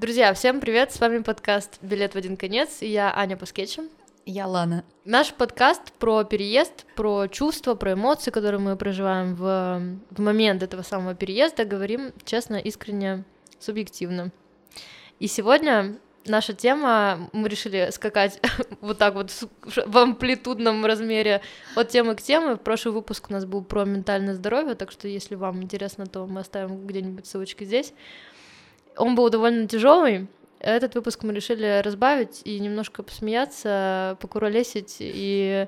Друзья, всем привет! С вами подкаст «Билет в один конец» и я Аня Паскетчем. Я Лана. Наш подкаст про переезд, про чувства, про эмоции, которые мы проживаем в, в момент этого самого переезда, говорим честно, искренне, субъективно. И сегодня наша тема, мы решили скакать вот так вот в амплитудном размере от темы к теме. Прошлый выпуск у нас был про ментальное здоровье, так что если вам интересно, то мы оставим где-нибудь ссылочки здесь. Он был довольно тяжелый. Этот выпуск мы решили разбавить и немножко посмеяться, покуролесить и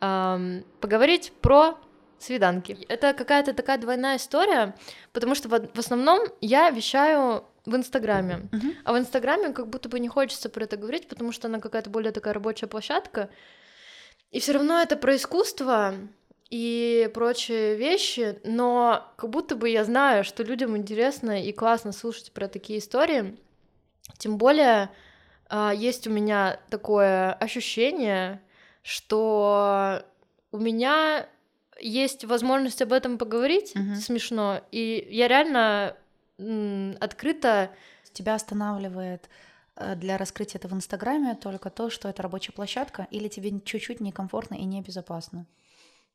эм, поговорить про свиданки. Это какая-то такая двойная история, потому что в, в основном я вещаю в Инстаграме. Uh-huh. А в Инстаграме как будто бы не хочется про это говорить, потому что она какая-то более такая рабочая площадка. И все равно это про искусство и прочие вещи, но как будто бы я знаю, что людям интересно и классно слушать про такие истории. Тем более а, есть у меня такое ощущение, что у меня есть возможность об этом поговорить, uh-huh. смешно, и я реально открыто... Тебя останавливает э, для раскрытия этого в Инстаграме только то, что это рабочая площадка, или тебе чуть-чуть некомфортно и небезопасно?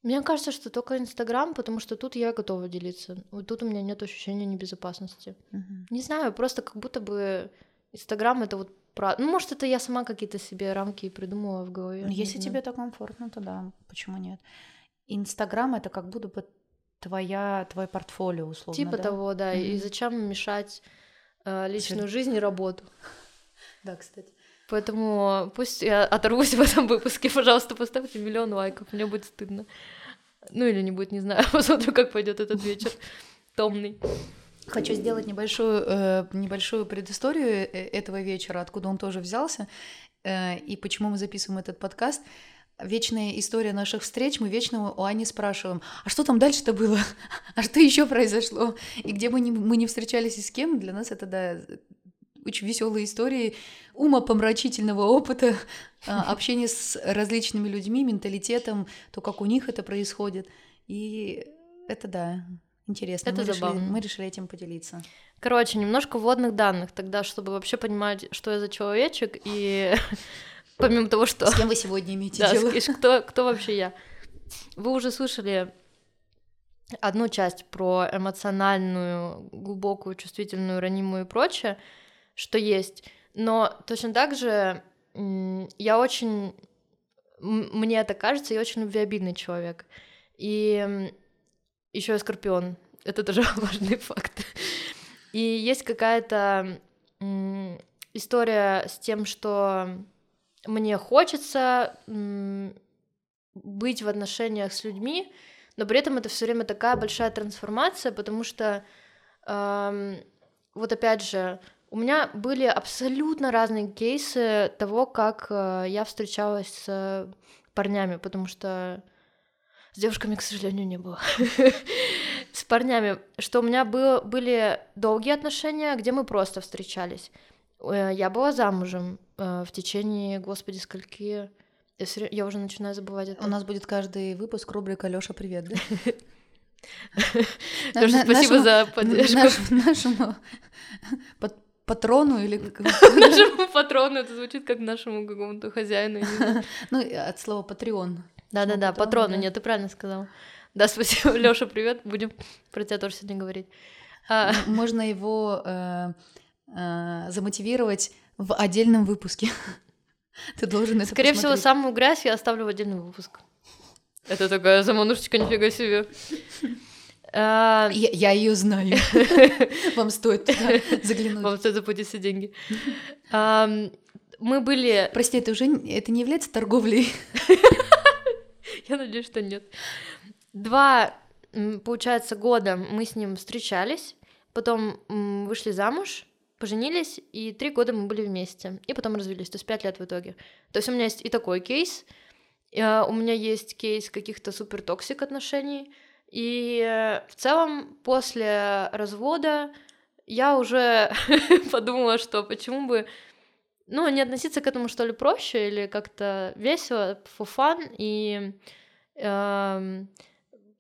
Мне кажется, что только Инстаграм, потому что тут я готова делиться. Вот тут у меня нет ощущения небезопасности. Угу. Не знаю, просто как будто бы Инстаграм это вот про... Ну, может, это я сама какие-то себе рамки придумала в голове. Ну, если тебе так комфортно, то да, почему нет? Инстаграм это как будто бы твоя, твое портфолио, условно. Типа да? того, да. Mm-hmm. И зачем мешать э, личную жизнь и работу? Да, кстати. Поэтому пусть я оторвусь в этом выпуске, пожалуйста, поставьте миллион лайков, мне будет стыдно. Ну или не будет, не знаю, посмотрю, как пойдет этот вечер томный. Хочу сделать небольшую, э, небольшую предысторию э, этого вечера, откуда он тоже взялся, э, и почему мы записываем этот подкаст вечная история наших встреч, мы вечно у Ани спрашиваем, а что там дальше-то было? А что еще произошло? И где бы ни, мы не встречались и с кем, для нас это, да, очень веселые истории умопомрачительного опыта, а, общения с различными людьми, менталитетом, то, как у них это происходит. И это, да, интересно. Это мы забавно. Решили, мы решили этим поделиться. Короче, немножко вводных данных тогда, чтобы вообще понимать, что я за человечек и Помимо того, что... С кем вы сегодня имеете да, дело? Кто, кто вообще я? Вы уже слышали одну часть про эмоциональную, глубокую, чувствительную, ранимую и прочее, что есть. Но точно так же я очень... Мне это кажется, я очень любвеобильный человек. И еще я скорпион. Это тоже важный факт. И есть какая-то история с тем, что мне хочется быть в отношениях с людьми, но при этом это все время такая большая трансформация, потому что эм, вот опять же у меня были абсолютно разные кейсы того, как э, я встречалась с парнями, потому что с девушками, к сожалению, не было. С парнями, что у меня были долгие отношения, где мы просто встречались. Э, я была замужем э, в течение, господи, скольки... Я, уже начинаю забывать это. У нас будет каждый выпуск рубрика Лёша, привет, спасибо за поддержку. Нашему патрону или нашему патрону это звучит как нашему какому-то хозяину ну от слова патреон да-да-да патрону нет ты правильно сказал да спасибо Лёша привет будем про тебя тоже сегодня говорить а. можно его э, э, замотивировать в отдельном выпуске. Ты должен это Скорее всего, самую грязь я оставлю в отдельный выпуск. Это такая заманушечка, нифига себе. А, я, я ее знаю. Вам стоит заглянуть. Вам стоит заплатить все деньги. Мы были... Прости, это уже это не является торговлей? Я надеюсь, что нет. Два, получается, года мы с ним встречались, потом вышли замуж, поженились, и три года мы были вместе, и потом развелись, то есть пять лет в итоге. То есть у меня есть и такой кейс, э, у меня есть кейс каких-то супер toxic отношений, и э, в целом после развода я уже подумала, что почему бы ну, не относиться к этому, что ли, проще или как-то весело, fun, и э,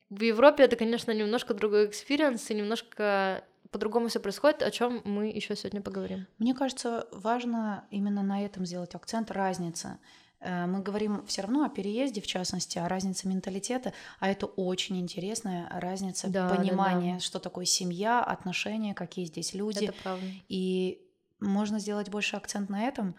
в Европе это, конечно, немножко другой experience и немножко по-другому все происходит, о чем мы еще сегодня поговорим. Мне кажется, важно именно на этом сделать акцент разница. Э, мы говорим все равно о переезде, в частности, о разнице менталитета, а это очень интересная разница Да, да, понимания, да. что такое семья, отношения, какие здесь люди. Это правда. И можно сделать больше акцент на этом.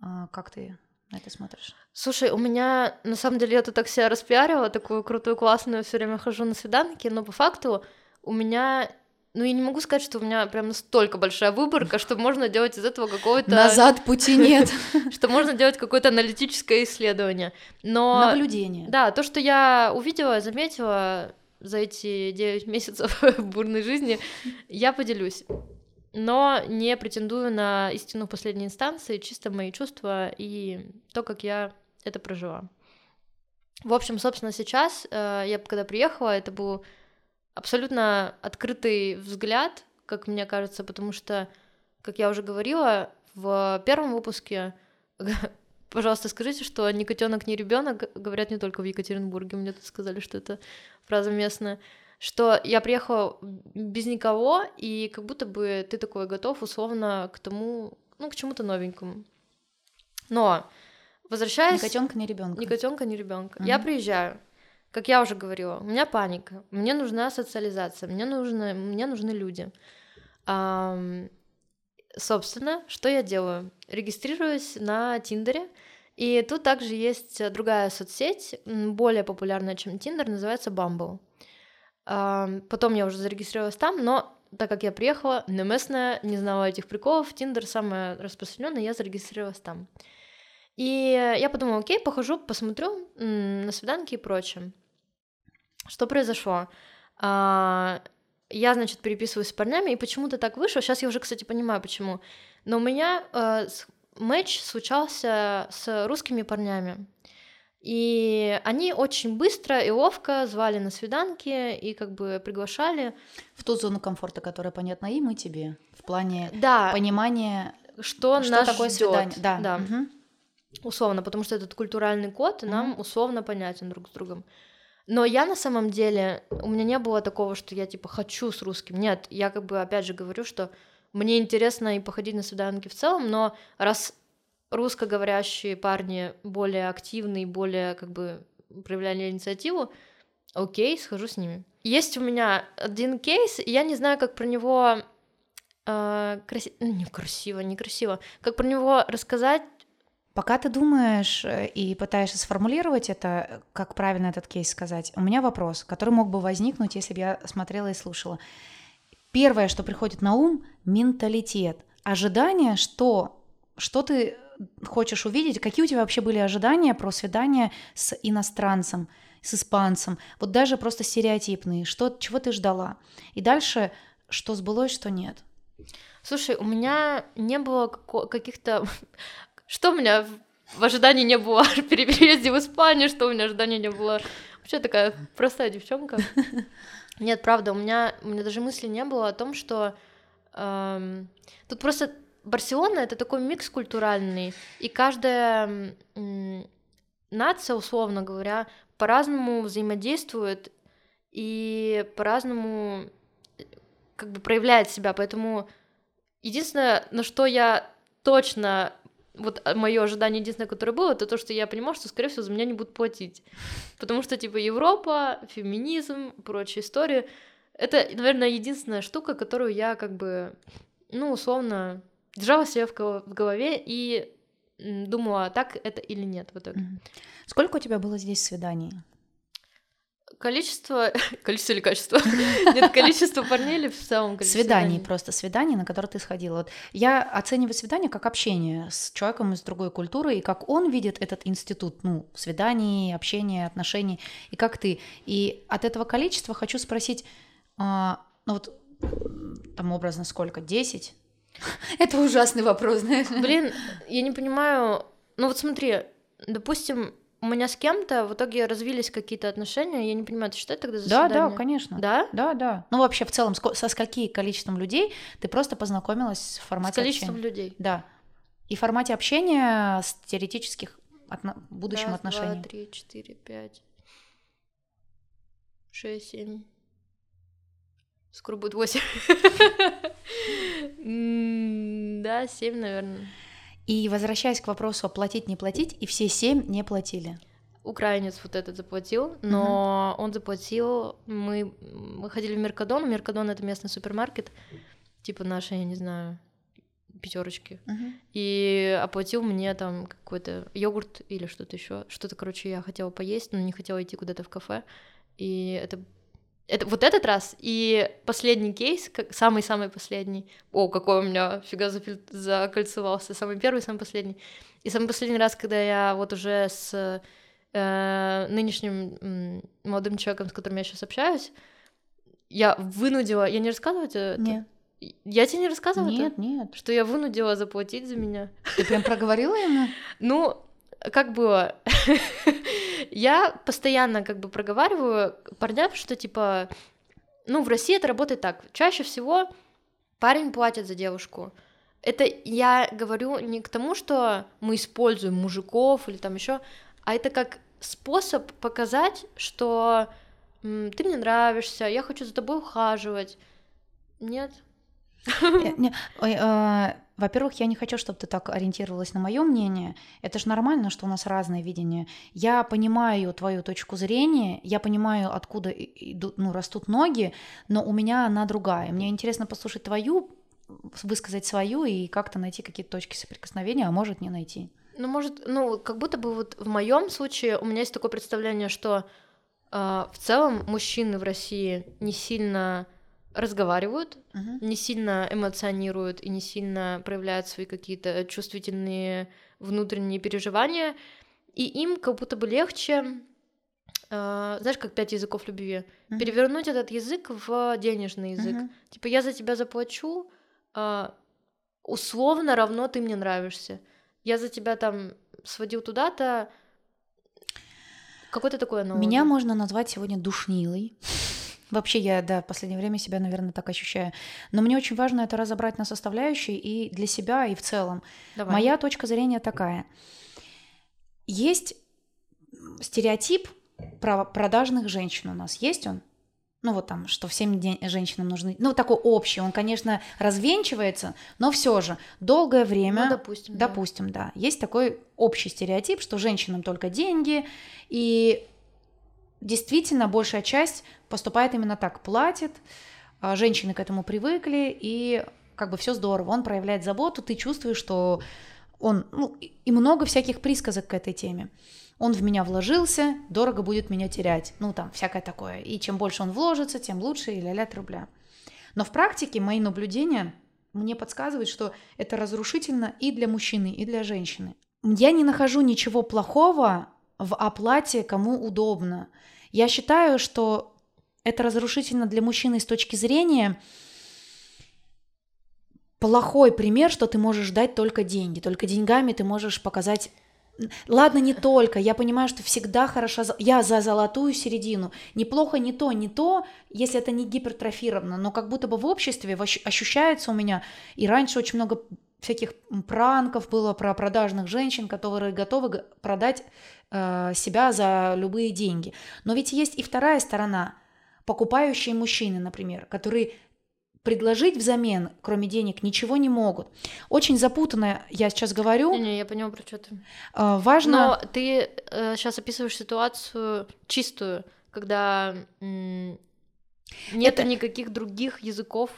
А, Как ты на это смотришь? Слушай, у меня, на самом деле, я тут так себя распиарила, такую крутую, классную, все время хожу на свиданки, но по факту у меня, ну, я не могу сказать, что у меня прям настолько большая выборка, что можно делать из этого какое-то... Назад пути нет. Что можно делать какое-то аналитическое исследование. Но... Наблюдение. Да, то, что я увидела, заметила за эти 9 месяцев бурной жизни, я поделюсь. Но не претендую на истину в последней инстанции, чисто мои чувства и то, как я это прожила. В общем, собственно, сейчас э, я когда приехала, это был абсолютно открытый взгляд, как мне кажется, потому что, как я уже говорила, в первом выпуске, пожалуйста, скажите, что ни котенок, ни ребенок говорят не только в Екатеринбурге. Мне тут сказали, что это фраза местная. Что я приехала без никого, и как будто бы ты такой готов условно к тому, ну, к чему-то новенькому. Но Ни возвращаясь... котенка, ни ребенка. Ни котенка, ни ребенка. Мгм. Я приезжаю, как я уже говорила, у меня паника, мне нужна социализация, мне нужны, мне нужны люди. Ам, собственно, что я делаю? Регистрируюсь на Тиндере, и тут также есть другая соцсеть, более популярная, чем Тиндер, называется Bumble. Ам, потом я уже зарегистрировалась там, но так как я приехала, не местная, не знала этих приколов, Тиндер самая распространенная, я зарегистрировалась там. И я подумала, окей, похожу, посмотрю на свиданки и прочее. Что произошло? А, я, значит, переписываюсь с парнями, и почему-то так вышло. Сейчас я уже, кстати, понимаю, почему. Но у меня э, матч случался с русскими парнями. И они очень быстро и ловко звали на свиданки и как бы приглашали. В ту зону комфорта, которая понятна им и тебе. В плане Да, понимания, что, что нас такое ждёт. свидание. Да. да. Мгм. Условно, потому что этот культуральный код нам Мгм. условно понятен друг с другом. Но я на самом деле, у меня не было такого, что я типа хочу с русским. Нет, я как бы опять же говорю, что мне интересно и походить на свиданки в целом, но раз русскоговорящие парни более активные, более как бы проявляли инициативу, окей, схожу с ними. Есть у меня один кейс, и я не знаю, как про него э, краси- ну, не красиво, некрасиво, как про него рассказать, Пока ты думаешь э, и пытаешься сформулировать это, как правильно этот кейс сказать, у меня вопрос, который мог бы возникнуть, если бы я смотрела и слушала. Первое, что приходит на ум, менталитет. Ожидание, что, что ты хочешь увидеть, какие у тебя вообще были ожидания про свидание с иностранцем, с испанцем, вот даже просто стереотипные, что, чего ты ждала. И дальше, что сбылось, что нет. Слушай, у меня не было каких-то... Что у меня в- ожидании не было при переезде в Испанию, что у меня ожидания не было. Вообще такая простая девчонка. Нет, правда, у меня, у меня даже мысли не было о том, что эм, тут просто Барселона это такой микс культуральный, и каждая м, нация, условно говоря, по-разному взаимодействует и по-разному э, как бы проявляет себя, поэтому единственное, на что я точно вот мое ожидание единственное, которое было, это то, что я понимала, что, скорее всего, за меня не будут платить. Потому что, типа, Европа, феминизм, прочие истории, это, наверное, единственная штука, которую я, как бы, ну, условно, держала себе в го- в голове и думала, так это или нет в итоге. Сколько у тебя было здесь свиданий? Количество... Количество или качество? Нет, количество парней или в целом количество Свиданий, просто свиданий, на которые ты сходила. Вот я оцениваю свидание как общение с человеком из другой культуры, и как он видит этот институт, ну, свиданий, общения, отношений, и как ты. И от этого количества хочу спросить, а, ну вот там образно сколько, 10? Это ужасный вопрос, знаешь. Блин, я не понимаю. Ну вот смотри, допустим, у меня с кем-то в итоге развились какие-то отношения, я не понимаю, ты считаешь тогда за Да, да, свидание? конечно. Да? Да, да. Ну, вообще, в целом, со скольки количеством людей ты просто познакомилась в С формате количеством общения? людей. Да. И в формате общения с теоретических отно- будущим Раз, отношениям. два, три, четыре, пять, шесть, семь. Скоро будет 8. Да, 7, наверное. И возвращаясь к вопросу платить, не платить, и все семь не платили. Украинец вот этот заплатил, но он заплатил. Мы, мы ходили в Меркадон. Меркадон это местный супермаркет, типа нашей, я не знаю, пятерочки. И оплатил мне там какой-то йогурт или что-то еще. Что-то, короче, я хотела поесть, но не хотела идти куда-то в кафе. И это это вот этот раз и последний кейс, самый-самый последний. О, какой у меня фига зафиль... закольцевался. Самый первый, самый последний. И самый последний раз, когда я вот уже с э, нынешним молодым человеком, с которым я сейчас общаюсь, я вынудила... Я не рассказывала это? Нет. Я тебе не рассказывала Нет, это? нет. Что я вынудила заплатить за меня. Ты прям проговорила ему? Ну, как было? я постоянно как бы проговариваю парням, что типа, ну, в России это работает так. Чаще всего парень платит за девушку. Это я говорю не к тому, что мы используем мужиков или там еще, а это как способ показать, что ты мне нравишься, я хочу за тобой ухаживать. Нет, Э, э, Во-первых, я не хочу, чтобы ты так ориентировалась на мое мнение. Это же нормально, что у нас разное видение. Я понимаю твою точку зрения, я понимаю, откуда идут, ну, растут ноги, но у меня она другая. Мне интересно послушать твою, высказать свою и как-то найти какие-то точки соприкосновения, а может не найти. Ну, может, ну, как будто бы вот в моем случае у меня есть такое представление, что э, в целом мужчины в России не сильно разговаривают, Мгм. не сильно эмоционируют и не сильно проявляют свои какие-то чувствительные внутренние переживания, и им как будто бы легче, э, знаешь, как пять языков любви, Мгм. перевернуть этот язык в денежный язык. Мгм. Типа я за тебя заплачу, а, условно равно ты мне нравишься. Я за тебя там сводил туда-то. Какой-то такой аналог. Меня можно назвать сегодня душнилой. Вообще я, да, в последнее время себя, наверное, так ощущаю. Но мне очень важно это разобрать на составляющие и для себя, и в целом. Давай. Моя точка зрения такая. Есть стереотип про продажных женщин у нас. Есть он? Ну вот там, что всем де- женщинам нужны... Ну такой общий, он, конечно, развенчивается, но все же долгое время... Ну, допустим. да. Допустим, да. Есть такой общий стереотип, что женщинам только деньги, и действительно большая часть поступает именно так, платит, а женщины к этому привыкли, и как бы все здорово, он проявляет заботу, ты чувствуешь, что он, ну, и- много всяких присказок к этой теме. Он в меня вложился, дорого будет меня терять. Ну, там, всякое такое. И чем больше он вложится, тем лучше, и ля-ля трубля. Но в практике мои наблюдения мне подсказывают, что это разрушительно и для мужчины, и для женщины. Я не нахожу ничего плохого в оплате, кому удобно. Я считаю, что это разрушительно для мужчины с точки зрения плохой пример, что ты можешь дать только деньги. Только деньгами ты можешь показать Ладно, не только. Я понимаю, что всегда хорошо. Я за золотую середину. Неплохо не то, не то, если это не гипертрофировано. Но как будто бы в обществе ощущается у меня. И раньше очень много всяких пранков было про продажных женщин, которые готовы продать э, себя за любые деньги. Но ведь есть и вторая сторона. Покупающие мужчины, например, которые предложить взамен, кроме денег, ничего не могут. Очень запутанно, я сейчас говорю. Не-не, я поняла, про что ты. Э, важно... Но ты сейчас описываешь ситуацию чистую, когда м, нет Это- никаких других языков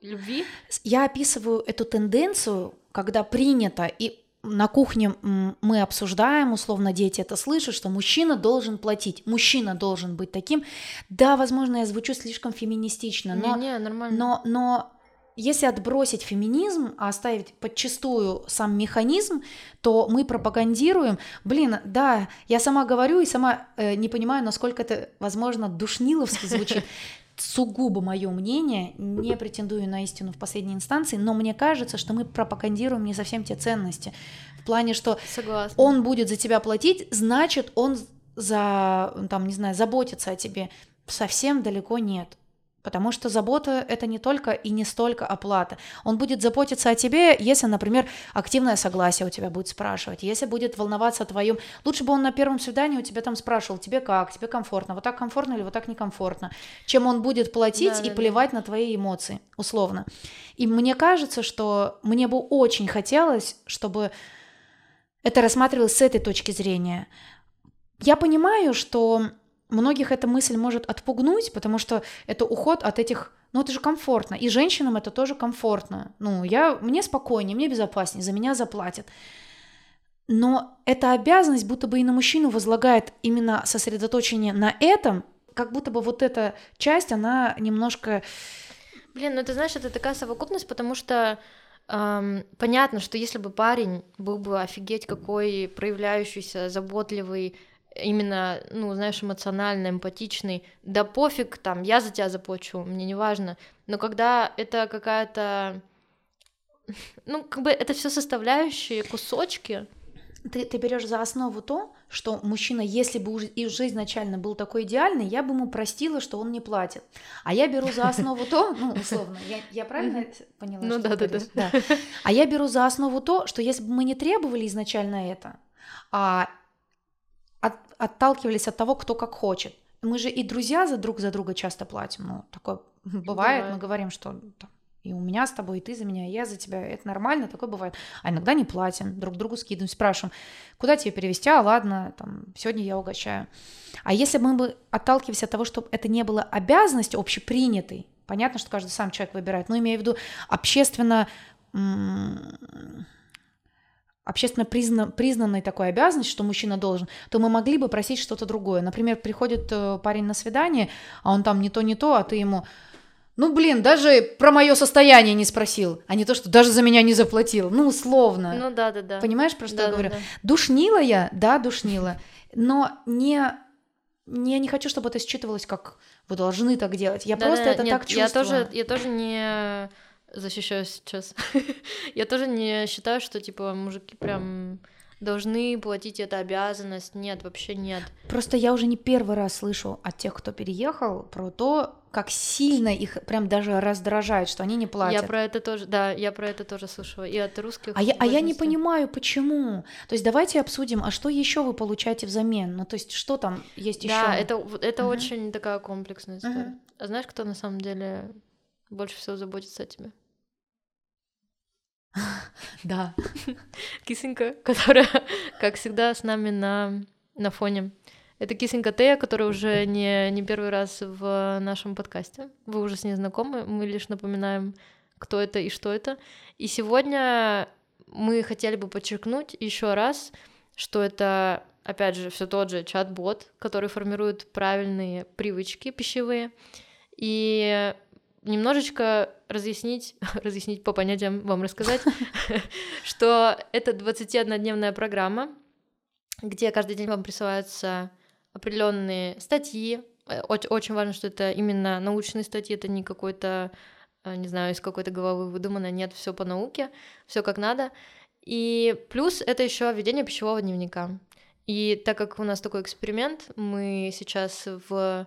любви. Я описываю эту тенденцию, когда принято, и на кухне мы обсуждаем, условно дети это слышат, что мужчина должен платить, мужчина должен быть таким. Да, возможно, я звучу слишком феминистично, но, Не-не, нормально. но, но если отбросить феминизм, а оставить подчистую сам механизм, то мы пропагандируем, блин, да, я сама говорю и сама э, не понимаю, насколько это, возможно, душниловски звучит. Сугубо мое мнение, не претендую на истину в последней инстанции, но мне кажется, что мы пропагандируем не совсем те ценности. В плане, что Согласна. он будет за тебя платить, значит, он за, там, не знаю, заботится о тебе. Совсем далеко нет. Потому что забота — это не только и не столько оплата. Он будет заботиться о тебе, если, например, активное согласие у тебя будет спрашивать, если будет волноваться о твоем... Лучше бы он на первом свидании у тебя там спрашивал, тебе как, тебе комфортно, вот так комфортно или вот так некомфортно, чем он будет платить да, и да, плевать да. на твои эмоции, условно. И мне кажется, что мне бы очень хотелось, чтобы это рассматривалось с этой точки зрения. Я понимаю, что многих эта мысль может отпугнуть, потому что это уход от этих ну, это же комфортно. И женщинам это тоже комфортно. Ну, я, мне спокойнее, мне безопаснее, за меня заплатят. Но эта обязанность будто бы и на мужчину возлагает именно сосредоточение на этом, как будто бы вот эта часть, она немножко... Блин, ну ты знаешь, это такая совокупность, потому что эм, понятно, что если бы парень был бы офигеть какой проявляющийся, заботливый, именно, ну, знаешь, эмоционально, эмпатичный, да пофиг, там, я за тебя заплачу, мне не важно. Но когда это какая-то, ну, как бы это все составляющие кусочки, ты, ты берешь за основу то, что мужчина, если бы уже, уже изначально был такой идеальный, я бы ему простила, что он не платит. А я беру за основу то, ну, условно, я, я правильно поняла? Ну да, да, да, да. А я беру за основу то, что если бы мы не требовали изначально это, а отталкивались от того, кто как хочет. Мы же и друзья за друг за друга часто платим. Ну, такое бывает. бывает. Мы говорим, что там, и у меня с тобой, и ты за меня, и я за тебя. Это нормально, такое бывает. А иногда не платим, друг другу скидываем, спрашиваем, куда тебе перевести? А ладно, там, сегодня я угощаю. А если мы бы отталкивались от того, чтобы это не было обязанность общепринятой, понятно, что каждый сам человек выбирает, но имею в виду общественно общественно признан, признанной такой обязанности, что мужчина должен, то мы могли бы просить что-то другое. Например, приходит э, парень на свидание, а он там не то, не то, а ты ему, ну, блин, даже про мое состояние не спросил, а не то, что даже за меня не заплатил. Ну, условно. Ну, да, да, да. Понимаешь, про что да, я говорю? Да, да. Душнила я, да, душнила, но не я не хочу, чтобы это считывалось как вы должны так делать. Я да, просто да, это нет, так чувствую. Я тоже, я тоже не защищаюсь сейчас. я тоже не считаю, что типа мужики прям должны платить это обязанность. Нет, вообще нет. Просто я уже не первый раз слышу от тех, кто переехал, про то, как сильно их прям даже раздражает, что они не платят. Я про это тоже, да, я про это тоже слышала и от русских. А я, а я не понимаю, почему. То есть давайте обсудим, а что еще вы получаете взамен? Ну то есть что там есть еще? Да, это это угу. очень такая комплексная история. Угу. А знаешь, кто на самом деле больше всего заботится о тебе? Да. Кисенька, которая, как всегда, с нами на, на фоне. Это кисенька Тея, которая уже не, не первый раз в нашем подкасте. Вы уже с ней знакомы, мы лишь напоминаем, кто это и что это. И сегодня мы хотели бы подчеркнуть еще раз, что это, опять же, все тот же чат-бот, который формирует правильные привычки пищевые. И немножечко разъяснить, разъяснить по понятиям, вам рассказать, что это 21-дневная программа, где каждый день вам присылаются определенные статьи. Э, очень важно, что это именно научные статьи, это не какой-то, э, не знаю, из какой-то головы выдумано, нет, все по науке, все как надо. И плюс это еще ведение пищевого дневника. И так как у нас такой эксперимент, мы сейчас в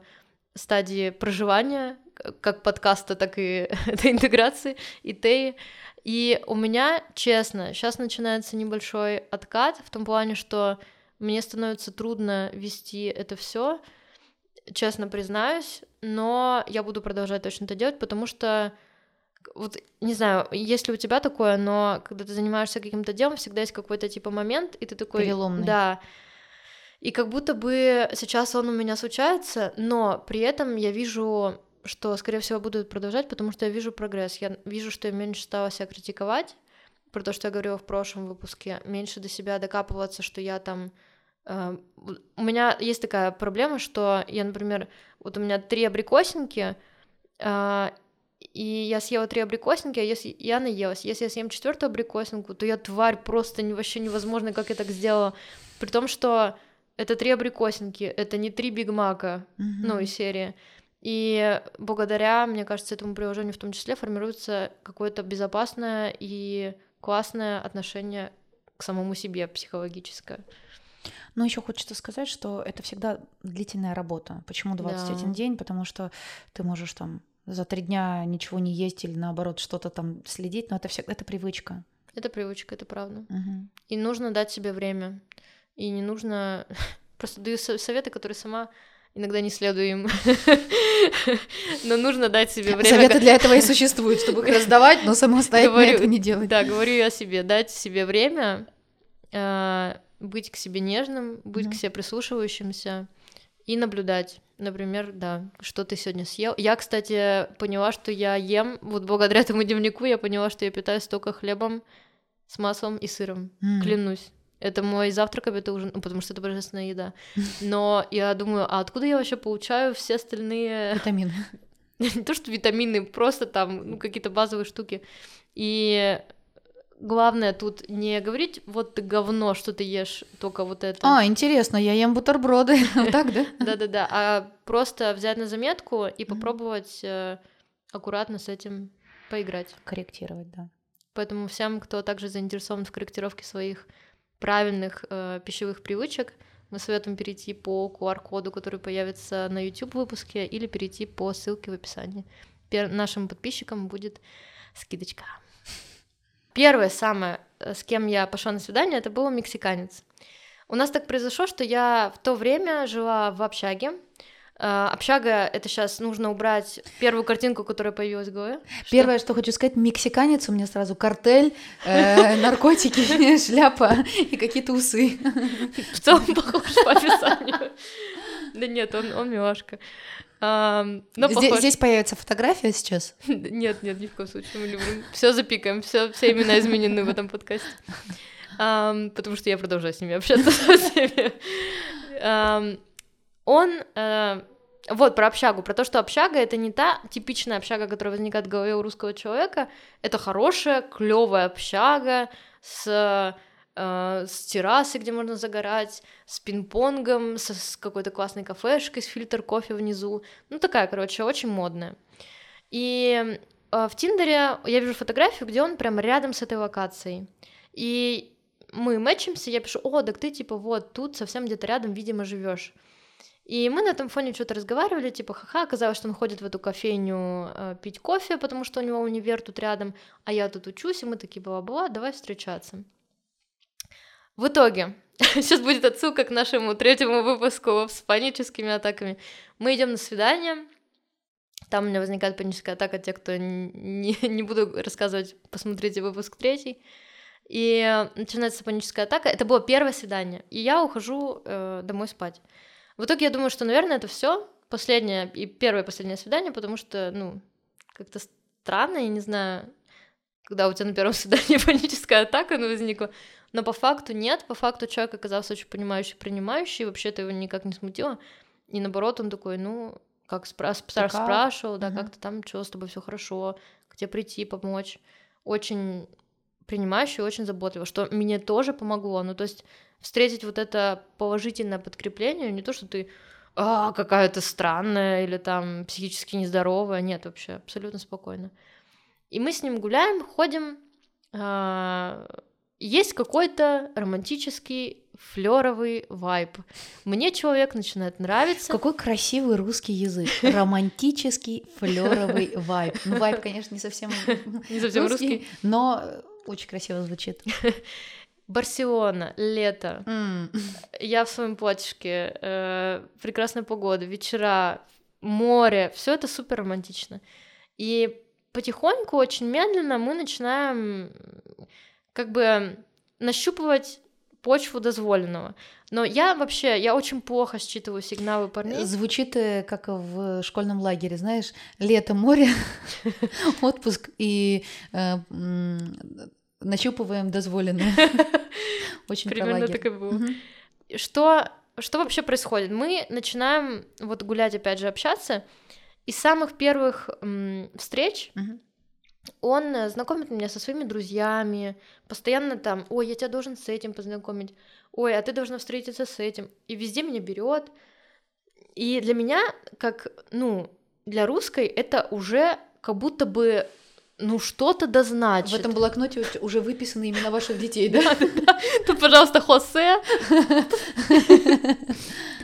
стадии проживания, как подкаста, так и этой интеграции, и Теи. И у меня, честно, сейчас начинается небольшой откат в том плане, что мне становится трудно вести это все, честно признаюсь, но я буду продолжать точно это делать, потому что вот не знаю, есть ли у тебя такое, но когда ты занимаешься каким-то делом, всегда есть какой-то типа момент, и ты такой, Переломный. да, и как будто бы сейчас он у меня случается, но при этом я вижу, что, скорее всего, буду продолжать, потому что я вижу прогресс. Я вижу, что я меньше стала себя критиковать, про то, что я говорила в прошлом выпуске, меньше до себя докапываться, что я там... Э, у меня есть такая проблема, что я, например, вот у меня три абрикосинки, э, и я съела три абрикосинки, а если я наелась, если я съем четвертую абрикосинку, то я тварь просто не, вообще невозможно, как я так сделала. При том, что это три абрикосинки, это не три бигмака, mm-hmm. ну, из серии. И благодаря, мне кажется, этому приложению в том числе формируется какое-то безопасное и классное отношение к самому себе психологическое. Но еще хочется сказать, что это всегда длительная работа. Почему 21 да. день? Потому что ты можешь там за три дня ничего не есть или наоборот что-то там следить, но это все это привычка. Это привычка, это правда. Мгм. И нужно дать себе время. И не нужно... Просто даю со- советы, которые сама иногда не следую им. Но нужно дать себе время. Советы для этого и существуют, чтобы их раздавать, но самостоятельно Говорю, это не делать. Да, говорю я себе, дать себе время, а, быть к себе нежным, быть к себе прислушивающимся и наблюдать. Например, да, что ты сегодня съел. Я, кстати, поняла, что я ем, вот благодаря этому дневнику я поняла, что я питаюсь только хлебом с маслом и сыром. М. Клянусь. Это мой завтрак, обед и ужин, ну, потому что это божественная еда. Но я думаю, а откуда я вообще получаю все остальные Витамины. не то что витамины, просто там ну, какие-то базовые штуки. И главное тут не говорить, вот ты говно, что ты ешь только вот это. А, интересно, я ем бутерброды. Вот так, да? Да-да-да, а просто взять на заметку и попробовать э, аккуратно с этим поиграть. Корректировать, да. Поэтому всем, кто также заинтересован в корректировке своих правильных э, пищевых привычек, мы советуем перейти по QR-коду, который появится на YouTube выпуске, или перейти по ссылке в описании. Пер- нашим подписчикам будет скидочка. Первое самое, э, с кем я пошла на свидание, это был мексиканец. У нас так произошло, что я в то время жила в общаге. Э, Общага это сейчас нужно убрать первую картинку, которая появилась в голове. Что? Первое, что хочу сказать, мексиканец у меня сразу картель, э, наркотики, шляпа и какие-то усы. В целом похож по описанию. Да нет, он, он милашка. Ам, но Здесь, похож. здесь появится фотография сейчас. Нет, нет, ни в коем случае. Мы любим. Все запикаем, все, все имена изменены в этом подкасте. Потому что я продолжаю с ними общаться со всеми. Он э, вот про общагу, про то, что общага это не та типичная общага, которая возникает в голове у русского человека. Это хорошая, клевая общага с э, с террасой, где можно загорать, с пинг-понгом, с, с какой-то классной кафешкой, с фильтр кофе внизу. Ну, такая, короче, очень модная. И э, в Тиндере я вижу фотографию, где он прям рядом с этой локацией. И мы мэчимся, я пишу, о, так ты типа вот тут совсем где-то рядом, видимо, живешь. И мы на этом фоне что-то разговаривали, типа, ха-ха, оказалось, что он ходит в эту кофейню э, пить кофе, потому что у него универ тут рядом, а я тут учусь, и мы такие, бла-бла, давай встречаться. В итоге, сейчас будет отсылка к нашему третьему выпуску с паническими атаками. Мы идем на свидание, там у меня возникает паническая атака, те, кто не, не буду рассказывать, посмотрите выпуск третий. И начинается паническая атака. Это было первое свидание, и я ухожу э, домой спать. В итоге я думаю, что, наверное, это все последнее и первое последнее свидание, потому что, ну, как-то странно, я не знаю, когда у тебя на первом свидании паническая атака ну, возникла. Но по факту нет, по факту человек оказался очень понимающий, принимающий, вообще это его никак не смутило. И наоборот, он такой, ну, как спра- спра- как? спрашивал, да, Мгм. как то там, что с тобой все хорошо, где прийти, помочь. Очень принимающий, очень заботливо, что мне тоже помогло. Ну, то есть встретить вот это положительное подкрепление, не то, что ты а, какая то странная или там психически нездоровая, нет, вообще абсолютно спокойно. И мы с ним гуляем, ходим, а, есть какой-то романтический флеровый вайб. Мне человек начинает нравиться. Какой красивый русский язык. Романтический флеровый вайб. Ну, вайб, конечно, не совсем Не совсем русский. но э, очень красиво звучит. Барселона, лето. М. Я в своем платьишке, э, прекрасная погода, вечера, море, все это супер романтично. И потихоньку, очень медленно мы начинаем как бы нащупывать почву дозволенного. Но я вообще, я очень плохо считываю сигналы парней. Звучит э, как в школьном лагере, знаешь, лето, море, отпуск и э, нащупываем дозволенное. Очень Примерно так и было. Что, что вообще происходит? Мы начинаем вот гулять, опять же, общаться, и с самых первых м, встреч Мгм. он знакомит меня со своими друзьями, постоянно там, ой, я тебя должен с этим познакомить, ой, а ты должна встретиться с этим, и везде меня берет. И для меня, как, ну, для русской, это уже как будто бы, ну, что-то да В значит. этом блокноте уже выписаны имена ваших детей, да? Тут, пожалуйста, Хосе.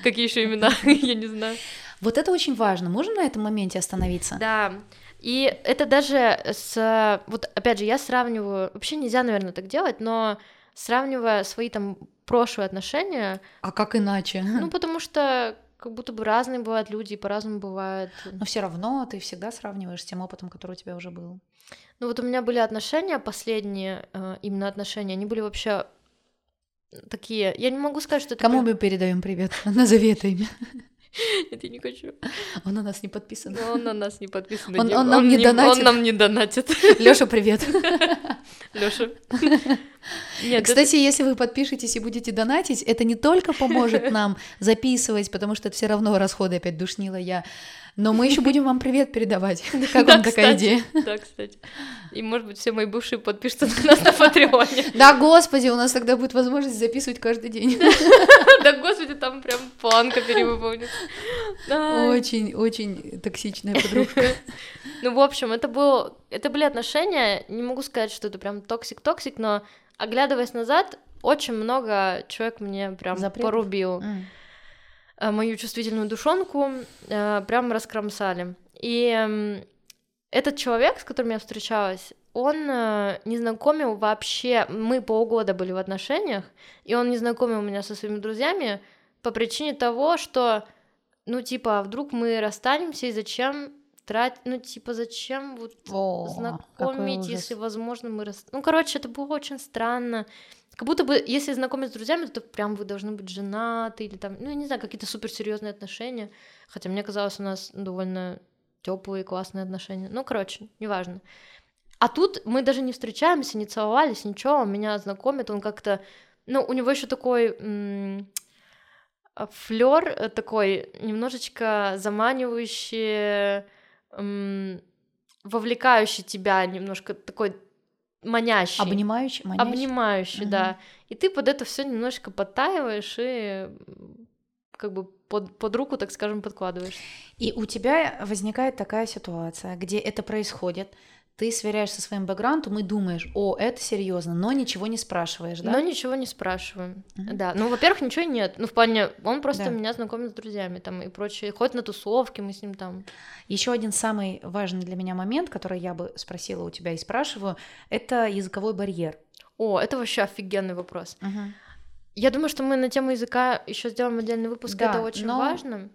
Какие еще имена? Я не знаю. Вот это очень важно. Можем на этом моменте остановиться? Да. И это даже с... Вот опять же, я сравниваю... Вообще нельзя, наверное, так делать, но сравнивая свои там прошлые отношения... А как иначе? Ну, потому что как будто бы разные бывают люди, и по-разному бывает. Но все равно ты всегда сравниваешь с тем опытом, который у тебя уже был. Ну вот у меня были отношения последние, э, именно отношения, они были вообще такие. Я не могу сказать, что это. Кому мы передаем привет? Назови это имя. Нет, я не хочу. Он на нас не подписан. Он на нас не подписан. Он, он, нам не донатит. Он нам не донатит. Лёша, привет. Лёша. Нет, Кстати, это... если вы подпишетесь и будете донатить, это не только поможет нам записывать, потому что это все равно расходы опять душнила я но мы еще будем вам привет передавать. Как вам такая идея? Да, кстати. И, может быть, все мои бывшие подпишутся на нас на Патреоне. Да, господи, у нас тогда будет возможность записывать каждый день. Да, господи, там прям планка перевыполнится. Очень, очень токсичная подружка. Ну, в общем, это было, это были отношения, не могу сказать, что это прям toxic-toxic, но оглядываясь назад, очень много человек мне прям порубил. Э, мою чувствительную душонку э, прям раскромсали. И этот человек, с которым я встречалась, он э, не знакомил вообще, мы полгода были в отношениях, и он не знакомил меня со своими друзьями по причине того, что, ну, типа, а вдруг мы расстанемся, и зачем тратить, ну, типа, зачем вот О, знакомить, если, возможно, мы расстанемся. Ну, короче, это было очень странно. Как будто бы, если знакомиться с друзьями, то прям вы должны быть женаты или там, ну, я не знаю, какие-то суперсерьезные отношения. Хотя мне казалось, у нас довольно теплые, классные отношения. Ну, короче, неважно. А тут мы даже не встречаемся, не целовались, ничего, меня знакомит, он как-то, ну, у него еще такой флер э, такой немножечко заманивающий, вовлекающий тебя немножко такой манящий. Обнимающий, манящий. Обнимающий, угу. да. И ты под это все немножко подтаиваешь и как бы под, под руку, так скажем, подкладываешь. И у тебя возникает такая ситуация, где это происходит, ты сверяешься со своим бэкграундом и думаешь, о, это серьезно, но ничего не спрашиваешь, да? Но ничего не спрашиваем, mm-hmm. да. Ну, во-первых, ничего нет. Ну, в плане, он просто да. меня знакомит с друзьями там и прочее. Ходит на тусовки, мы с ним там. Еще один самый важный для меня момент, который я бы спросила у тебя и спрашиваю, это языковой барьер. О, это вообще офигенный вопрос. Mm-hmm. Я думаю, что мы на тему языка еще сделаем отдельный выпуск, да, это очень но... важно.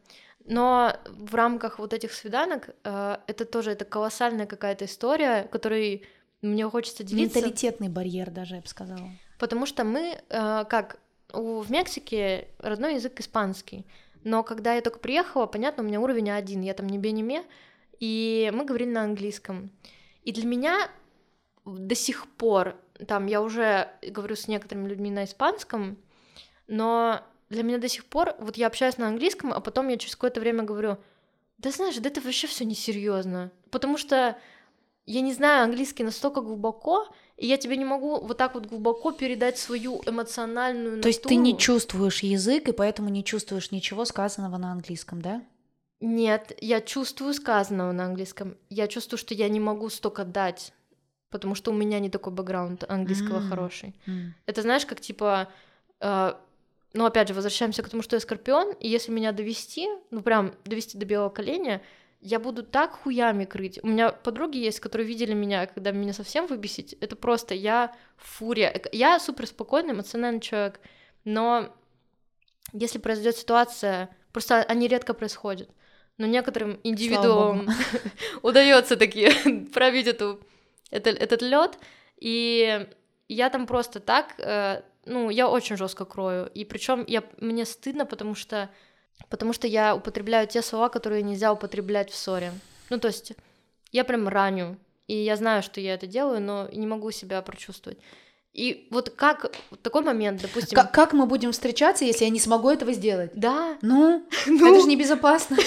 Но в рамках вот этих свиданок э, это тоже это колоссальная какая-то история, которой мне хочется делиться. Менталитетный барьер даже, я бы сказала. Потому что мы, э, как у, в Мексике родной язык испанский, но когда я только приехала, понятно, у меня уровень один, я там не бениме, и мы говорили на английском. И для меня до сих пор, там я уже говорю с некоторыми людьми на испанском, но для меня до сих пор, вот я общаюсь на английском, а потом я через какое-то время говорю, да знаешь, да это вообще все несерьезно, потому что я не знаю английский настолько глубоко, и я тебе не могу вот так вот глубоко передать свою эмоциональную натуру. То есть ты не чувствуешь язык, и поэтому не чувствуешь ничего сказанного на английском, да? Нет, я чувствую сказанного на английском. Я чувствую, что я не могу столько дать, потому что у меня не такой бэкграунд английского mm. хороший. Mm. Это знаешь, как типа э, но опять же, возвращаемся к тому, что я скорпион, и если меня довести, ну прям довести до белого коленя, я буду так хуями крыть. У меня подруги есть, которые видели меня, когда меня совсем выбесить. Это просто я фурия. Я супер спокойный, эмоциональный человек, но если произойдет ситуация, просто они редко происходят. Но некоторым индивидуумам удается такие пробить эту, это, этот лед, и я там просто так э, ну, я очень жестко крою. И причем я, мне стыдно, потому что, потому что я употребляю те слова, которые нельзя употреблять в ссоре. Ну, то есть я прям раню, и я знаю, что я это делаю, но не могу себя прочувствовать. И вот как вот такой момент, допустим... Как, как мы будем встречаться, если я не смогу этого сделать? Да. Ну, ну. это же небезопасно.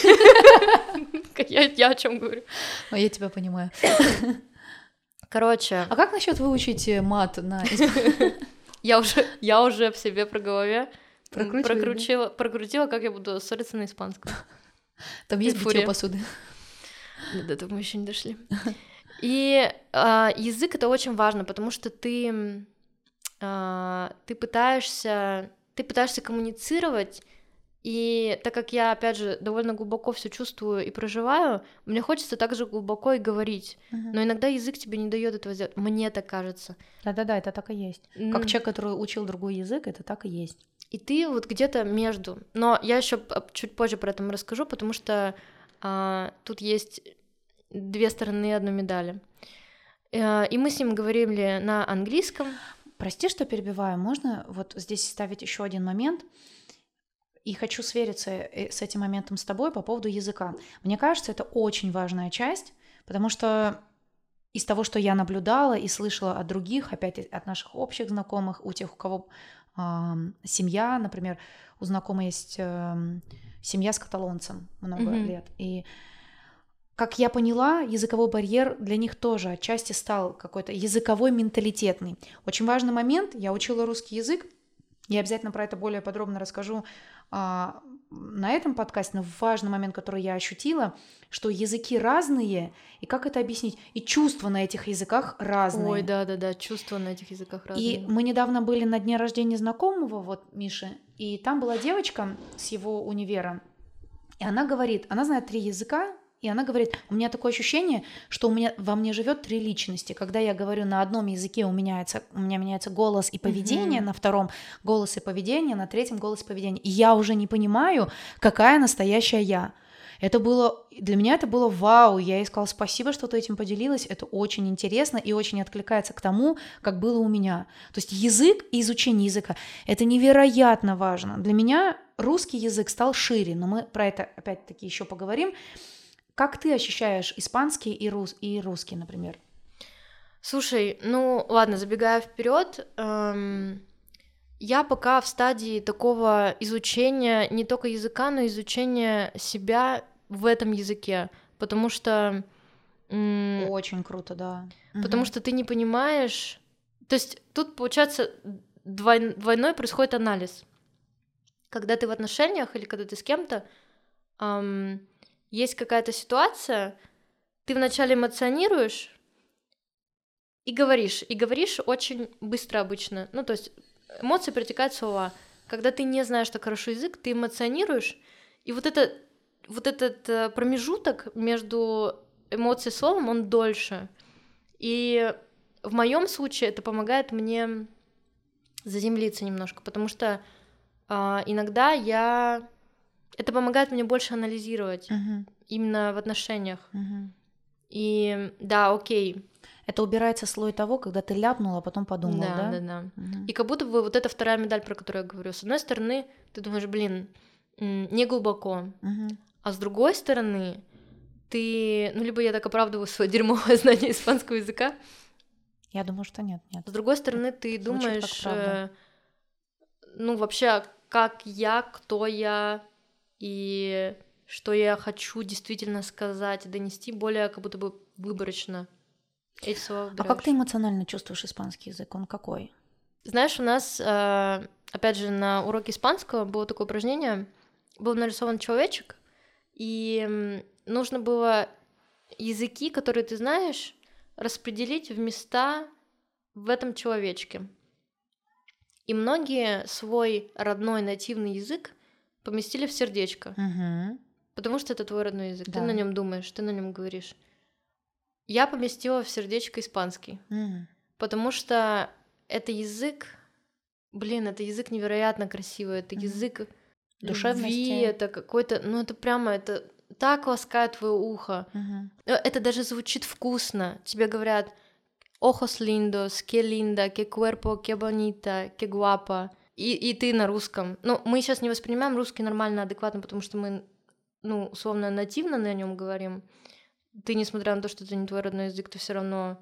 Я, я о чем говорю. А я тебя понимаю. Короче. А как насчет выучить мат на Я уже, я уже в себе про голове прокрутила, прокрутила, как я буду ссориться на испанском. Там есть битье посуды. До этого мы еще не дошли. И а, язык это очень важно, потому что ты а, ты пытаешься ты пытаешься коммуницировать И так как я, опять же, довольно глубоко все чувствую и проживаю, мне хочется также глубоко и говорить. Мгм. Но иногда язык тебе не дает этого сделать. Мне так кажется. Да-да-да, это так и есть. Как М, человек, который учил другой язык, это так и есть. И ты вот где-то между. Но я еще чуть позже про это расскажу, потому что а, тут есть две стороны одной медали. Э, И мы с ним говорили на английском. Прости, что перебиваю. Можно вот здесь ставить еще один момент? И хочу свериться э, с этим моментом с тобой по поводу языка. Мне кажется, это очень важная часть, потому что из того, что я наблюдала и слышала от других, опять от наших общих знакомых, у тех, у кого ам, семья, например, у знакомой есть эм, семья с каталонцем много Мгм. лет. И как я поняла, языковой барьер для них тоже отчасти стал какой-то языковой менталитетный. Очень важный момент. Я учила русский язык. Я обязательно про это более подробно расскажу а, на этом подкасте, но важный момент, который я ощутила, что языки разные, и как это объяснить? И чувства на этих языках разные. Ой, да-да-да, чувства на этих языках разные. И мы недавно были на дне рождения знакомого, вот Миши, и там была девочка с его универа, и она говорит, она знает три языка, и она говорит, у меня такое ощущение, что у меня во мне живет три личности. Когда я говорю на одном языке, у, меняется, у меня меняется голос и поведение, Мгм. на втором голос и поведение, на третьем голос и поведение. И я уже не понимаю, какая настоящая я. Это было для меня это было вау. Я ей сказала спасибо, что ты этим поделилась. Это очень интересно и очень откликается к тому, как было у меня. То есть язык и изучение языка это невероятно важно. Для меня русский язык стал шире, но мы про это опять-таки еще поговорим. Как ты ощущаешь испанский и, рус, и русский, например? Слушай, ну ладно, забегая вперед, эм, я пока в стадии такого изучения не только языка, но изучения себя в этом языке, потому что м, Очень круто, да. потому что ты не понимаешь, то есть тут получается двой- двойной происходит анализ, когда ты в отношениях или когда ты с кем-то ам, есть какая-то ситуация, ты вначале эмоционируешь и говоришь, и говоришь очень быстро обычно. Ну, то есть эмоции протекают слова. Когда ты не знаешь так хорошо язык, ты эмоционируешь, и вот, это, вот этот э, промежуток между эмоцией и словом, он дольше. И в моем случае это помогает мне заземлиться немножко, потому что а, иногда я... Это помогает мне больше анализировать Мгм, именно в отношениях. мгм. И да, окей. Это убирается слой того, когда ты ляпнула, а потом подумала, да, да? да, да. Мгм. И как будто бы вот эта вторая медаль, про которую я говорю. С одной стороны, ты думаешь, блин, не глубоко. Мгм. А с другой стороны, ты... Ну, либо я так оправдываю свое дерьмовое знание испанского языка, Я думаю, что нет, нет. с другой стороны, ты Звучит думаешь, э, ну, вообще, как я, кто я, и что я хочу действительно сказать донести более как будто бы выборочно. Эти слова А как выбираешь. ты эмоционально чувствуешь испанский язык? Он какой? Знаешь, у нас, э, опять же, на уроке испанского было такое упражнение, был нарисован человечек, и нужно было языки, которые ты знаешь, распределить в места в этом человечке. И многие свой родной нативный язык поместили в сердечко, Мгм. потому что это твой родной язык. Ты Да. на нем думаешь, ты на нем говоришь. Я поместила в сердечко испанский. М. Потому что это язык, блин, это язык невероятно красивый, это Мгм. язык любви, это какой-то, ну это прямо, это так ласкает твое ухо. Э, Это даже звучит вкусно. Тебе говорят ojos lindos, que linda, que cuerpo, que bonita, que guapa. И, и ты на русском. Ну, мы сейчас не воспринимаем русский нормально, адекватно, потому что мы, ну, условно, нативно на нем говорим. Ты, несмотря на то, что это не твой родной язык, ты все равно,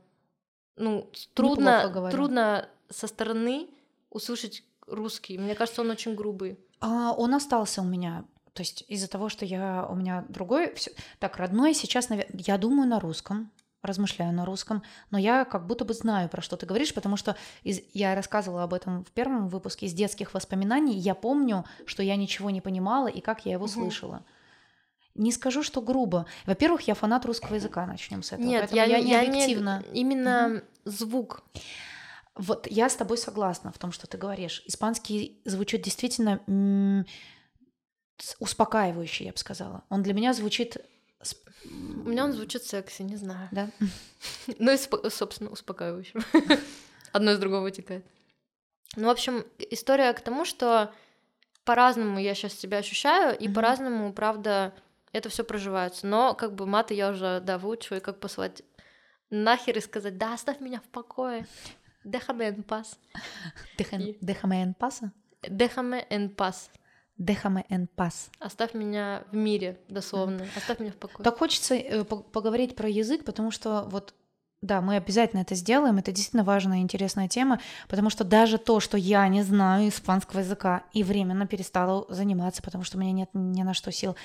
ну, трудно, трудно со стороны услышать русский. Мне кажется, он очень грубый. А, он остался у меня. То есть из-за того, что я у меня другой, всё- так родной сейчас, наве- я думаю на русском, размышляю на русском, но я как будто бы знаю, про что ты говоришь, потому что из- я рассказывала об этом в первом выпуске из детских воспоминаний. Я помню, что я ничего не понимала и как я его Мгм. слышала. Не скажу, что грубо. Во-первых, я фанат русского языка, начнем с этого. Нет, я, я, не- я не объективно. именно звук. Вот я с тобой согласна в том, что ты говоришь. Испанский звучит действительно м, успокаивающий, я бы сказала. Он для меня звучит... У меня он звучит секси, не знаю. Да? Ну и, собственно, успокаивающим. Одно из другого вытекает. Ну, в общем, история к тому, что по-разному я сейчас себя ощущаю, и по-разному, правда, это все проживается. Но как бы маты я уже, да, выучила, и как послать нахер и сказать, да, оставь меня в покое. Déjame en paz. Déjame en paz? Déjame en paz. Déjame en paz. Оставь меня в мире, дословно. Оставь меня в покое. Так хочется э, поговорить про язык, потому что вот да, мы обязательно это сделаем. Это действительно важная и интересная тема, потому что даже то, что я не знаю испанского языка и временно перестала заниматься, потому что у меня нет ни на что сил,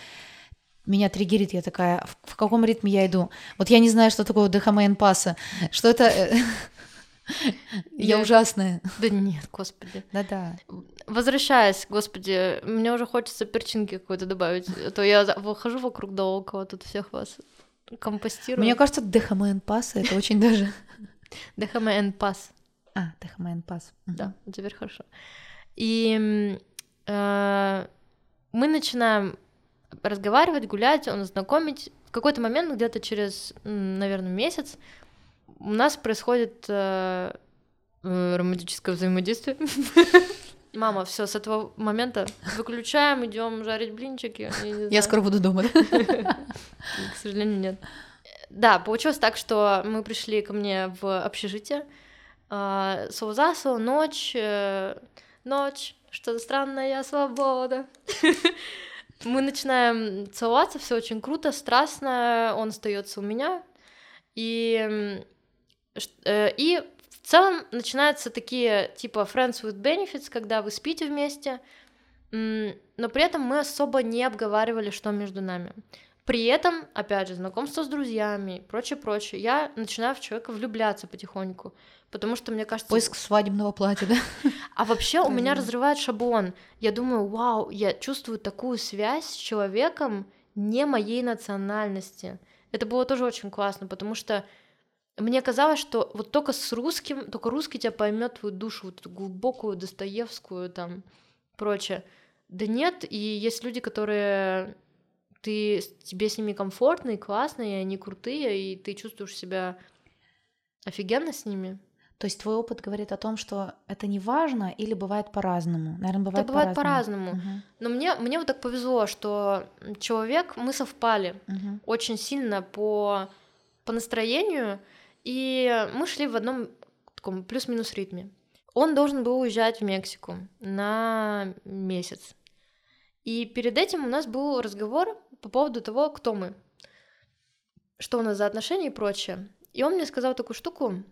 меня триггерит, я такая, в, в каком ритме я иду? Вот я не знаю, что такое ДХМН паса, что это... Я ужасная. Да нет, господи. Да-да. Возвращаясь, господи, мне уже хочется перчинки какой-то добавить, а то я выхожу вокруг да около тут всех вас компостирую. Мне кажется, ДХМН паса это очень даже... ДХМН пас. А, ДХМН пас. Да, теперь хорошо. И э, мы начинаем разговаривать, гулять, он знакомить. В какой-то момент, где-то через, наверное, месяц, у нас происходит э, э романтическое взаимодействие. Мама, все, с этого момента выключаем, идем жарить блинчики. Я, я скоро буду дома. К сожалению, нет. Да, получилось так, что мы пришли ко мне в общежитие. А, слово, ночь, э, ночь, что-то странная свобода. Мы начинаем целоваться, все очень круто, страстно, он остается у меня. И, и в целом начинаются такие типа friends with benefits, когда вы спите вместе, но при этом мы особо не обговаривали, что между нами. При этом, опять же, знакомство с друзьями, прочее, прочее, я начинаю в человека влюбляться потихоньку, потому что мне кажется... Поиск свадебного платья, да? А вообще у меня разрывает шаблон. Я думаю, вау, я чувствую такую связь с человеком не моей национальности. Это было тоже очень классно, потому что мне казалось, что вот только с русским, только русский тебя поймет твою душу, вот эту глубокую, достоевскую, там, прочее. Да нет, и есть люди, которые ты, тебе с ними комфортно и классно, и они крутые, и ты чувствуешь себя офигенно с ними. То есть твой опыт говорит о том, что это не важно или бывает по-разному? Наверное, бывает это бывает по-разному. по-разному. Угу. Но мне, мне вот так повезло, что человек, мы совпали угу. очень сильно по, по настроению, и мы шли в одном таком плюс-минус ритме. Он должен был уезжать в Мексику на месяц. И перед этим у нас был разговор по поводу того, кто мы, что у нас за отношения и прочее. И он мне сказал такую штуку,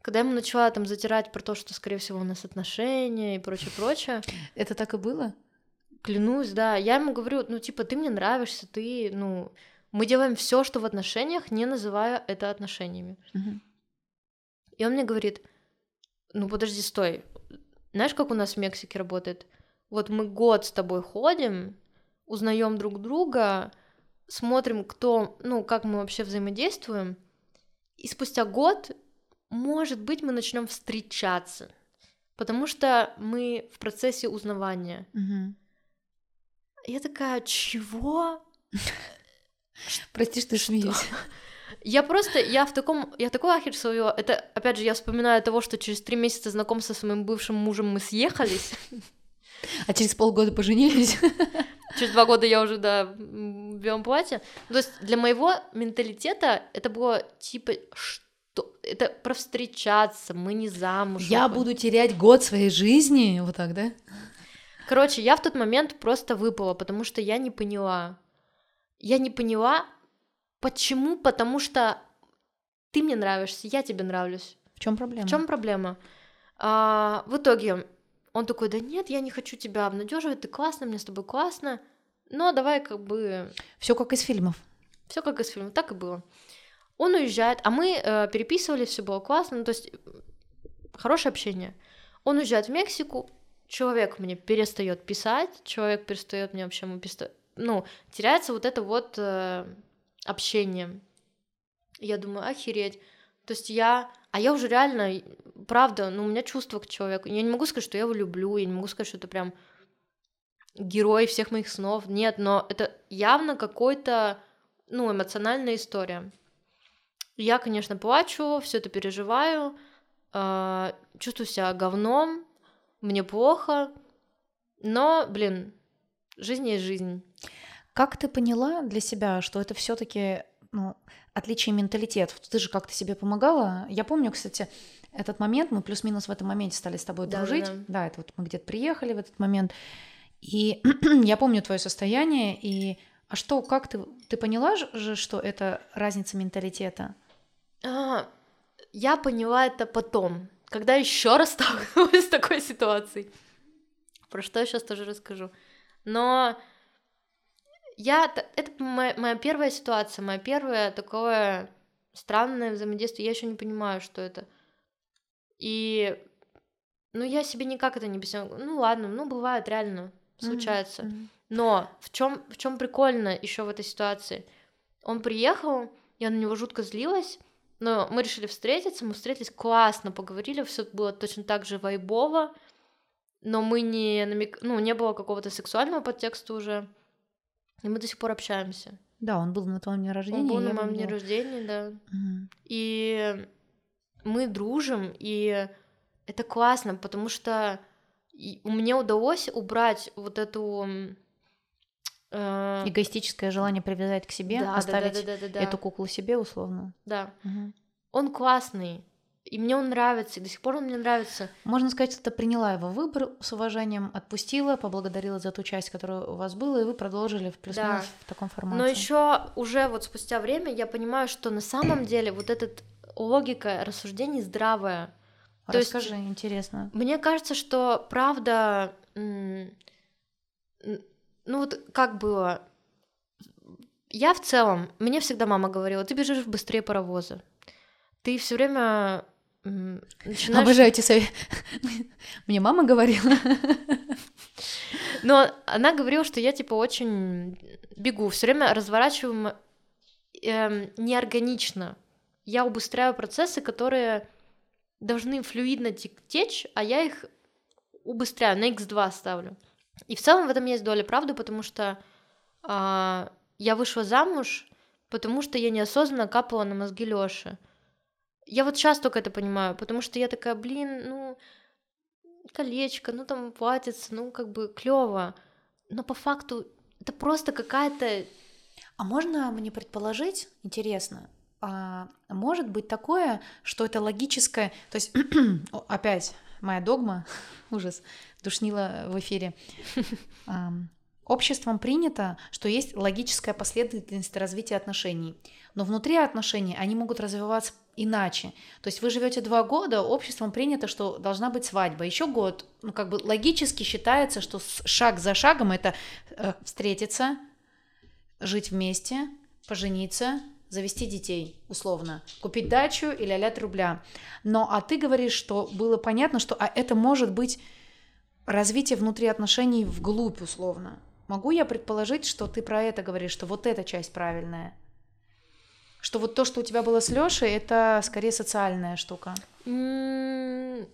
когда я ему начала там затирать про то, что, скорее всего, у нас отношения и прочее, прочее. Это так и было? Клянусь, да. Я ему говорю, ну, типа, ты мне нравишься, ты, ну, мы делаем все, что в отношениях, не называя это отношениями. Угу. И он мне говорит, ну подожди, стой. Знаешь, как у нас в Мексике работает? Вот мы год с тобой ходим, узнаем друг друга, смотрим, кто, ну, как мы вообще взаимодействуем, и спустя год, может быть, мы начнем встречаться, потому что мы в процессе узнавания. Угу. Я такая, чего? Прости, что смеюсь. Я просто, я в таком, я такой ахер свое. Это, опять же, я вспоминаю того, что через три месяца знакомства с моим бывшим мужем мы съехались. А через полгода поженились? Через два года я уже, да, в белом платье. То есть для моего менталитета это было типа, что это про встречаться, мы не замуж. Я буду терять год своей жизни, вот так, да? Короче, я в тот момент просто выпала, потому что я не поняла, я не поняла, почему, потому что ты мне нравишься, я тебе нравлюсь. В чем проблема? В чем проблема? А, в итоге он такой, да нет, я не хочу тебя обнадеживать, ты классно, мне с тобой классно, но давай как бы... Все как из фильмов. Все как из фильмов, так и было. Он уезжает, а мы э, переписывались, все было классно, ну, то есть хорошее общение. Он уезжает в Мексику, человек мне перестает писать, человек перестает мне вообще ну, теряется вот это вот э, общение. Я думаю, охереть. То есть я... А я уже реально, правда, ну, у меня чувство к человеку. Я не могу сказать, что я его люблю, я не могу сказать, что это прям герой всех моих снов. Нет, но это явно какой-то, ну, эмоциональная история. Я, конечно, плачу, все это переживаю, э, чувствую себя говном, мне плохо, но, блин, жизнь есть жизнь. Как ты поняла для себя, что это все-таки ну, отличие менталитетов? Ты же как-то себе помогала. Я помню, кстати, этот момент, мы плюс-минус в этом моменте стали с тобой да, дружить. Да, да. да, это вот мы где-то приехали в этот момент. И я помню твое состояние. И а что, как ты, ты поняла же, что это разница менталитета? А, я поняла это потом, когда еще раз столкнулась с такой ситуацией. Про что я сейчас тоже расскажу. Но я это моя, моя первая ситуация, моя первое такое странное взаимодействие. Я еще не понимаю, что это. И ну я себе никак это не объясняю. Ну ладно, ну бывает реально случается. Mm-hmm. Но в чем в чем прикольно еще в этой ситуации? Он приехал, я на него жутко злилась, но мы решили встретиться, мы встретились классно, поговорили, все было точно так же вайбово, но мы не намек... ну, не было какого-то сексуального подтекста уже, и мы до сих пор общаемся. Да, он был на твоем дне рождения. Он был на моем дне рождения, да. Угу. И мы дружим, и это классно, потому что мне удалось убрать вот эту э... эгоистическое желание привязать к себе, да, оставить да, да, да, да, да. эту куклу себе условно. Да. Угу. Он классный. И мне он нравится, и до сих пор он мне нравится. Можно сказать, что ты приняла его выбор с уважением, отпустила, поблагодарила за ту часть, которая у вас была, и вы продолжили в плюс да. в таком формате. Но еще уже вот спустя время я понимаю, что на самом деле вот эта логика рассуждений здравая. То Расскажи, есть, интересно. Мне кажется, что правда, ну вот как было, я в целом, мне всегда мама говорила, ты бежишь быстрее паровоза. Ты все время Начинаешь... Обожаю эти советы. Мне мама говорила. Но она говорила, что я типа очень бегу, все время разворачиваю э, неорганично. Я убыстряю процессы, которые должны флюидно течь, а я их убыстряю, на x2 ставлю. И в целом в этом есть доля правды, потому что э, я вышла замуж, потому что я неосознанно капала на мозги Лёши. Я вот сейчас только это понимаю, потому что я такая, блин, ну, колечко, ну там платится, ну как бы клево. Но по факту это просто какая-то... А можно мне предположить, интересно, а может быть такое, что это логическое, то есть опять моя догма, ужас, душнила в эфире. Обществом принято, что есть логическая последовательность развития отношений, но внутри отношений они могут развиваться иначе. То есть вы живете два года, обществом принято, что должна быть свадьба. Еще год, ну как бы логически считается, что шаг за шагом это э, встретиться, жить вместе, пожениться, завести детей, условно, купить дачу или а рубля. Но а ты говоришь, что было понятно, что а это может быть развитие внутри отношений вглубь, условно. Могу я предположить, что ты про это говоришь, что вот эта часть правильная? Что вот то, что у тебя было с Лешей, это скорее социальная штука? Мне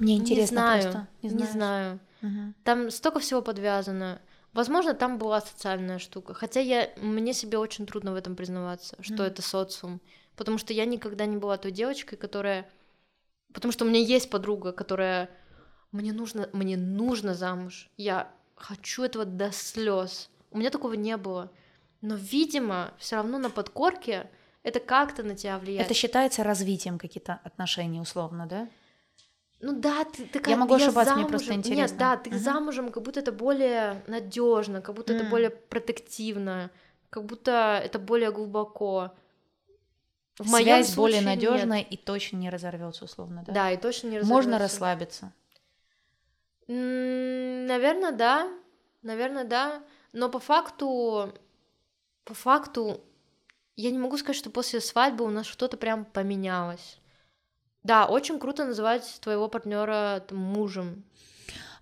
интересно не знаю, просто. Не, не знаю. Угу. Там столько всего подвязано. Возможно, там была социальная штука. Хотя я, мне себе очень трудно в этом признаваться, что mm. это социум. Потому что я никогда не была той девочкой, которая... Потому что у меня есть подруга, которая... Мне нужно, мне нужно замуж. Я хочу этого до слез. У меня такого не было. Но, видимо, все равно на подкорке это как-то на тебя влияет. Это считается развитием каких-то отношений, условно, да? Ну да, ты, как Я могу ошибаться, замужем. мне просто интересно. Нет, да, ты uh-huh. замужем, как будто это более надежно, как будто mm. это более протективно, как будто это более глубоко. В Связь более надежная и точно не разорвется, условно, да? Да, и точно не разорвется. Можно расслабиться. Наверное, да. Наверное, да. Но по факту, по факту, я не могу сказать, что после свадьбы у нас что-то прям поменялось. Да, очень круто называть твоего партнера мужем.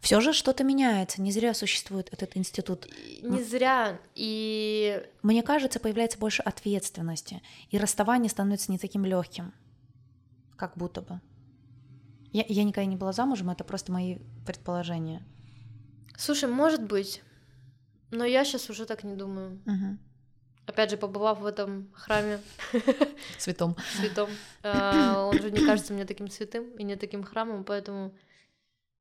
Все же что-то меняется, не зря существует этот институт. Не зря. И мне кажется, появляется больше ответственности, и расставание становится не таким легким, как будто бы. Я, я никогда не была замужем, это просто мои предположения. Слушай, может быть, но я сейчас уже так не думаю. Мгм. Опять же, побывав в этом храме Цветом. святом, а, он же не кажется мне таким святым и не таким храмом, поэтому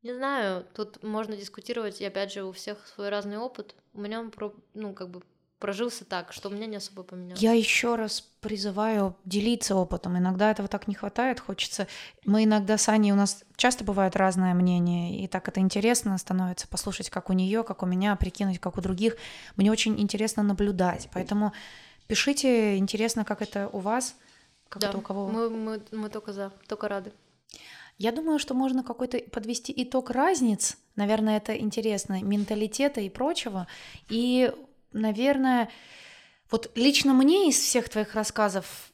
не знаю, тут можно дискутировать, и опять же, у всех свой разный опыт. У меня он, про- ну, как бы прожился так, что у меня не особо поменялось. Я еще раз призываю делиться опытом. Иногда этого так не хватает, хочется. Мы иногда с Аней, у нас часто бывает разное мнение, и так это интересно становится послушать, как у нее, как у меня, прикинуть, как у других. Мне очень интересно наблюдать, поэтому пишите, интересно, как это у вас, как Да, это у кого. мы, мы, мы только за, только рады. Я думаю, что можно какой-то подвести итог разниц, наверное, это интересно, менталитета и прочего. И, наверное, вот лично мне из всех твоих рассказов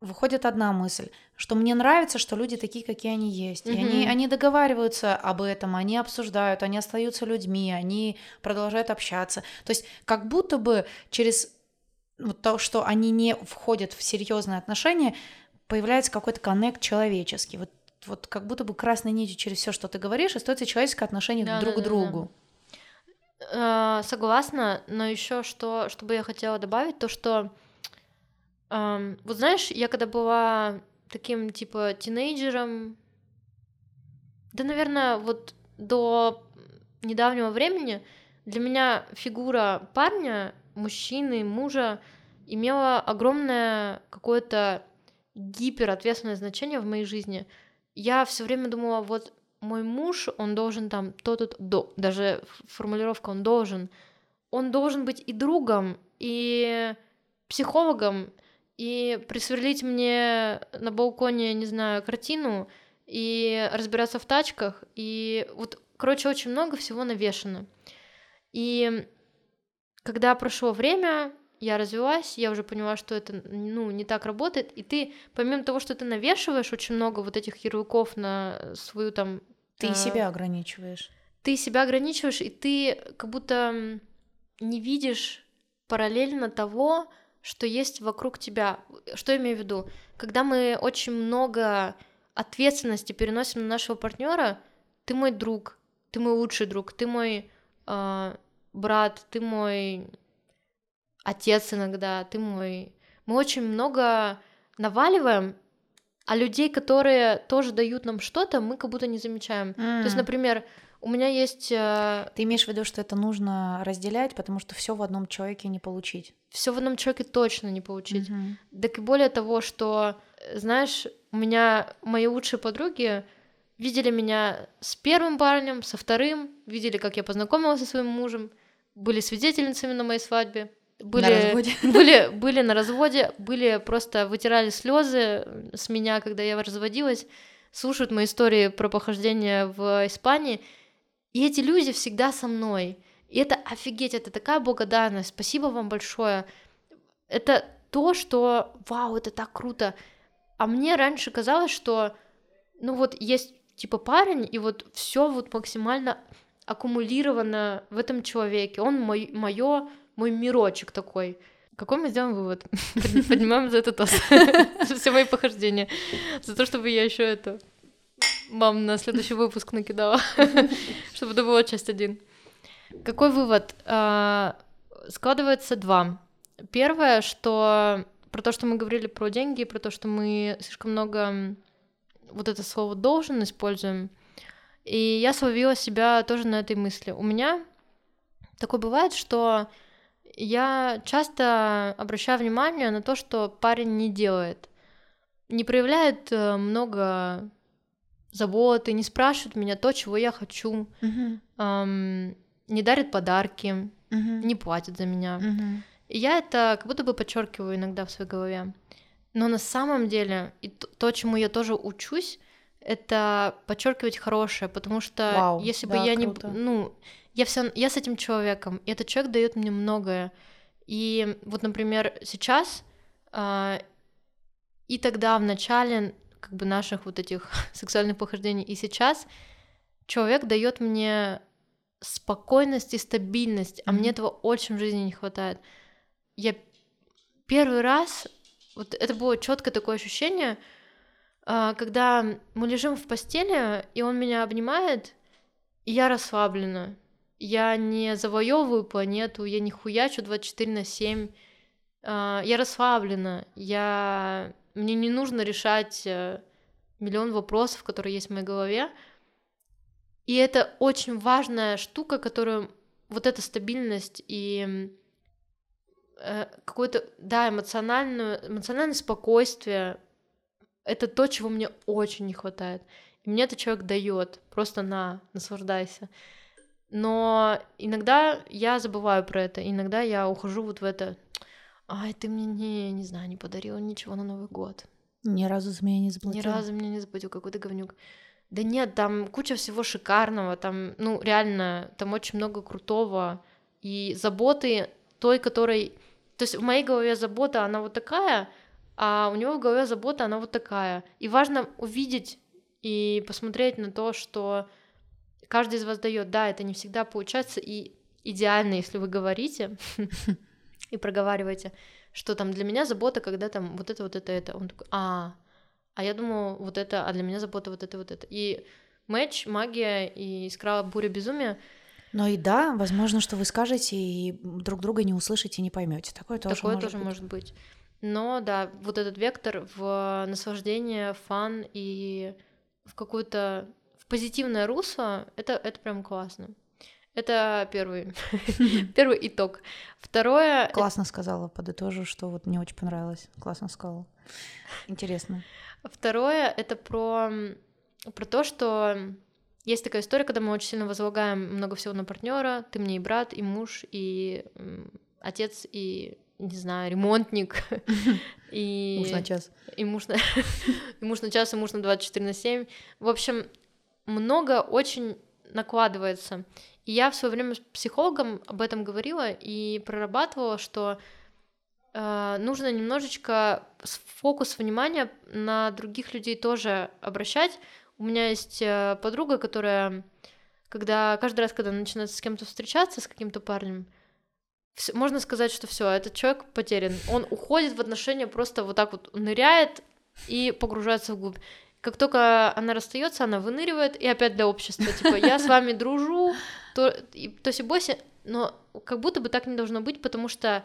выходит одна мысль, что мне нравится, что люди такие, какие они есть. И они, они договариваются об этом, они обсуждают, они остаются людьми, они продолжают общаться. То есть как будто бы через вот то, что они не входят в серьезные отношения, появляется какой-то коннект человеческий. Вот, вот как будто бы красной нитью через все, что ты говоришь, остается человеческое отношение Да, друг да, к да, другу. Э, Согласна, но еще что, что бы я хотела добавить, то что, эм, вот знаешь, я когда была таким типа тинейджером, да, наверное, вот до недавнего времени для меня фигура парня, мужчины, мужа имела огромное какое-то гиперответственное значение в моей жизни. Я все время думала, вот мой муж, он должен там то-то, до, даже формулировка он должен, он должен быть и другом, и психологом, и присверлить мне на балконе, не знаю, картину, и разбираться в тачках, и вот, короче, очень много всего навешено. И когда прошло время, я развелась, я уже поняла, что это, ну, не так работает, и ты, помимо того, что ты навешиваешь очень много вот этих ярлыков на свою там... Ты э, себя ограничиваешь. ты себя ограничиваешь, и ты как будто не видишь параллельно того, что есть вокруг тебя. Что я имею в виду? Когда мы очень много ответственности переносим на нашего партнера, ты мой друг, ты мой лучший друг, ты мой э, брат, ты мой отец иногда, ты мой... Мы очень много наваливаем, а людей, которые тоже дают нам что-то, мы как будто не замечаем. То есть, например, у меня есть э, Ты имеешь в виду, что это нужно разделять, потому что все в одном человеке не получить. все в одном человеке точно не получить. Мгм. Так и более того, что, э, знаешь, у меня мои лучшие подруги видели меня с первым парнем, со вторым, видели, как я познакомилась со своим мужем, были свидетельницами на моей свадьбе, были, На были, были на разводе, были просто вытирали слезы с меня, когда я разводилась, слушают мои истории про похождение в Испании, и эти люди всегда со мной. И это офигеть, это такая благодарность. Спасибо вам большое. Это то, что, вау, это так круто. А мне раньше казалось, что, ну вот есть типа парень, и вот все вот максимально аккумулировано в этом человеке. Он мой, мой мирочек такой. Какой мы сделаем вывод? Поднимаем за это тост. За все мои похождения. За то, чтобы я еще это мам на следующий выпуск накидала, чтобы это была часть один. Какой вывод? А, Складывается два. Первое, что про то, что мы говорили про деньги, про то, что мы слишком много вот это слово должен используем. И я словила себя тоже на этой мысли. У меня такое бывает, что я часто обращаю внимание на то, что парень не делает. Не проявляет э, много заботы, не спрашивает меня то, чего я хочу, Мгм. ам, не дарит подарки, Мгм. не платит за меня. Мгм. И я это как будто бы подчеркиваю иногда в своей голове. Но на самом деле, и то, чему я тоже учусь, это подчеркивать хорошее, потому что Вау, если бы да, я круто. не, ну, я все, я с этим человеком, и этот человек дает мне многое. И вот, например, сейчас а, и тогда в начале как бы наших вот этих сексуальных похождений, и сейчас человек дает мне спокойность и стабильность, а мне этого очень в жизни не хватает. Я первый раз, вот это было четкое такое ощущение, а, когда мы лежим в постели, и он меня обнимает, и я расслаблена. Я не завоевываю планету, я не хуячу 24 на 7, а, я расслаблена, я... мне не нужно решать э, миллион вопросов, которые есть в моей голове. И это очень важная штука, которую вот эта стабильность и э, какое-то, да, эмоциональное, эмоциональное спокойствие, это то, чего мне очень не хватает. И мне этот человек дает, просто на, наслаждайся. Но иногда я забываю про это, иногда я ухожу вот в это, ай, ты мне не, не знаю, не подарила ничего на Новый год. Ни разу за меня не заплатил. Ни разу меня не заплатил, какой-то говнюк. Да нет, там куча всего шикарного, там, ну, реально, там очень много крутого. И заботы той, которой... То есть в моей голове забота, она вот такая, а у него в голове забота, она вот такая. И важно увидеть и посмотреть на то, что каждый из вас дает. Да, это не всегда получается, и идеально, если вы говорите и проговариваете, что там для меня забота, когда там вот это, вот это, это. Он такой, а, а я думаю, вот это, а для меня забота вот это, вот это. И матч, магия и искра буря безумия. Но и да, возможно, что вы скажете и друг друга не услышите, не поймете. Такое тоже Такое может тоже быть. может быть. Но да, вот этот вектор в наслаждение, фан и в какую-то позитивное русло, это, это прям классно. Это первый, первый итог. Второе... Классно сказала, подытожу, что вот мне очень понравилось. Классно сказала. Интересно. Второе — это про, про то, что есть такая история, когда мы очень сильно возлагаем много всего на партнера. Ты мне и брат, и муж, и отец, и не знаю, ремонтник. И... Муж на час. И муж на... и муж на час, и муж на 24 на 7. В общем, много очень накладывается. И я в свое время с психологом об этом говорила и прорабатывала, что э, нужно немножечко фокус внимания на других людей тоже обращать. У меня есть э, подруга, которая, когда каждый раз, когда начинает с кем-то встречаться, с каким-то парнем, все, можно сказать, что все, этот человек потерян. Он уходит в отношения, просто вот так вот ныряет и погружается вглубь. Как только она расстается, она выныривает и опять для общества. Типа, я с вами дружу, то, и, то есть и бойся, но как будто бы так не должно быть, потому что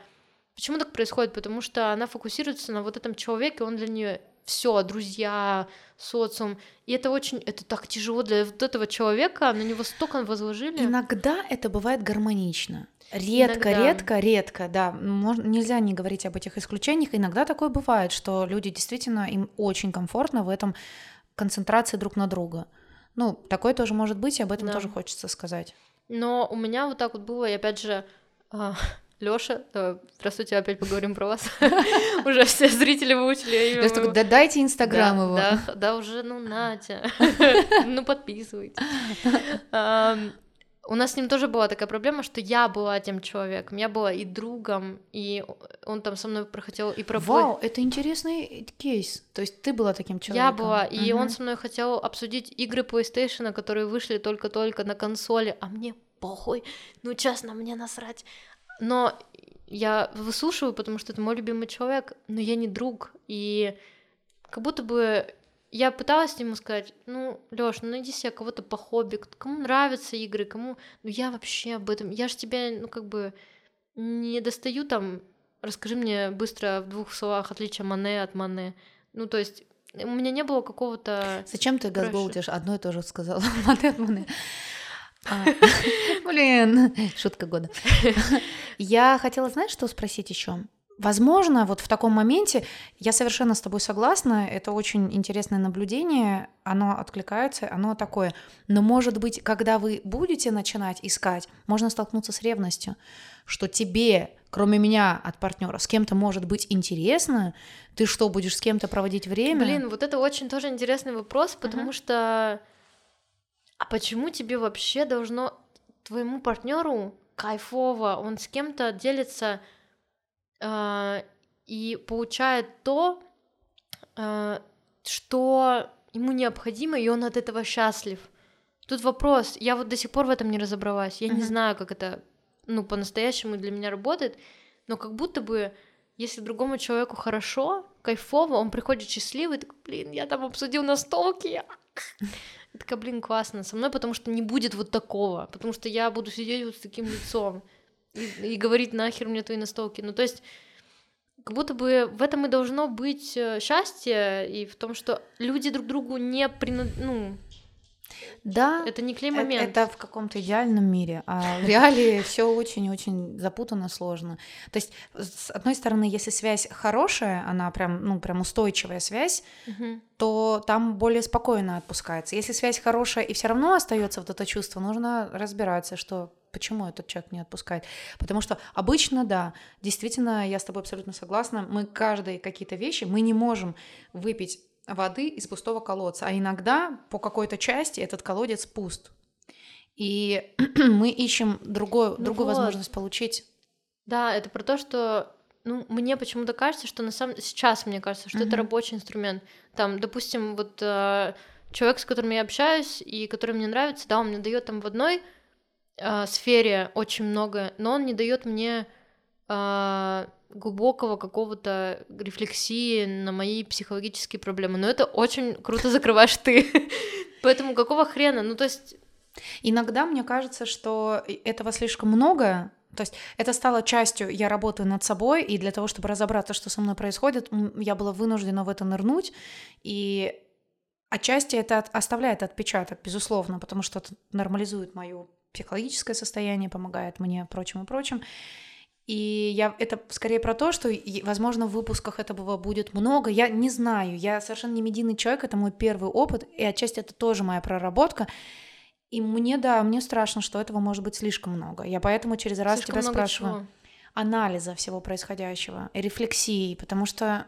Почему так происходит? Потому что она фокусируется на вот этом человеке, он для нее все, друзья, социум. И это очень, это так тяжело для вот этого человека, на него столько возложили. Иногда это бывает гармонично. Редко, иногда. редко, редко, да. Можно, нельзя не говорить об этих исключениях. Иногда такое бывает, что люди действительно, им очень комфортно в этом концентрации друг на друга. Ну, такое тоже может быть, и об этом да. тоже хочется сказать. Но у меня вот так вот было, и опять же, а, Лёша, здравствуйте, опять поговорим про вас. Уже все зрители выучили имя. Только да дайте инстаграм его. Да, да, уже, ну, Натя, ну, подписывайтесь. У нас с ним тоже была такая проблема, что я была тем человеком, я была и другом, и он там со мной прохотел и про Вау, это интересный кейс. То есть ты была таким человеком? Я была, и он со мной хотел обсудить игры PlayStation, которые вышли только-только на консоли, а мне похуй, ну честно, мне насрать. Но я выслушиваю, потому что это мой любимый человек, но я не друг. И как будто бы я пыталась ему сказать, ну, Лёш, ну найди себе кого-то по хобби, кому нравятся игры, кому... Ну я вообще об этом... Я же тебя, ну как бы, не достаю там... Расскажи мне быстро в двух словах отличие Мане от Мане. Ну, то есть у меня не было какого-то... Зачем ты газголдишь? Одно и то же сказала. Мане от Мане. А, блин, шутка года. Я хотела, знаешь, что спросить еще? Возможно, вот в таком моменте я совершенно с тобой согласна, это очень интересное наблюдение, оно откликается, оно такое. Но, может быть, когда вы будете начинать искать, можно столкнуться с ревностью, что тебе, кроме меня от партнера, с кем-то может быть интересно, ты что, будешь с кем-то проводить время? Блин, вот это очень тоже интересный вопрос, потому uh-huh. что а почему тебе вообще должно твоему партнеру кайфово, он с кем-то делится э, и получает то, э, что ему необходимо, и он от этого счастлив. Тут вопрос, я вот до сих пор в этом не разобралась, я uh-huh. не знаю, как это, ну, по-настоящему для меня работает, но как будто бы, если другому человеку хорошо, кайфово, он приходит счастливый, такой, блин, я там обсудил настолки, такая, блин, классно со мной, потому что не будет вот такого, потому что я буду сидеть вот с таким лицом и, и говорить нахер мне твои настолки. Ну, то есть как будто бы в этом и должно быть э, счастье, и в том, что люди друг другу не принад... ну, да, это не клей э- момент. это в каком-то идеальном мире, а в реалии все очень-очень запутанно, сложно. То есть, с одной стороны, если связь хорошая, она прям, ну, прям устойчивая связь, то там более спокойно отпускается. Если связь хорошая и все равно остается вот это чувство, нужно разбираться, что почему этот человек не отпускает. Потому что обычно, да, действительно, я с тобой абсолютно согласна, мы каждые какие-то вещи, мы не можем выпить воды из пустого колодца, а иногда по какой-то части этот колодец пуст. И мы ищем другую, Ну другую вот. возможность получить. Да, это про то, что ну, мне почему-то кажется, что на самом сейчас мне кажется, что это Мгм. рабочий инструмент. Там, допустим, вот э, человек, с которым я общаюсь и который мне нравится, да, он мне дает там в одной э, сфере очень много, но он не дает мне э, глубокого какого-то рефлексии на мои психологические проблемы. Но это очень круто закрываешь ты. Поэтому какого хрена? Ну, то есть, Иногда мне кажется, что этого слишком много. То есть это стало частью, я работаю над собой, и для того, чтобы разобраться, что со мной происходит, я была вынуждена в это нырнуть. И отчасти это оставляет отпечаток, безусловно, потому что это нормализует мое психологическое состояние, помогает мне, прочим и прочим. И я это скорее про то, что, возможно, в выпусках этого будет много. Я не знаю, я совершенно не медийный человек, это мой первый опыт, и отчасти это тоже моя проработка. И мне, да, мне страшно, что этого может быть слишком много. Я поэтому через раз слишком тебя спрашиваю чего. анализа всего происходящего, рефлексии, потому что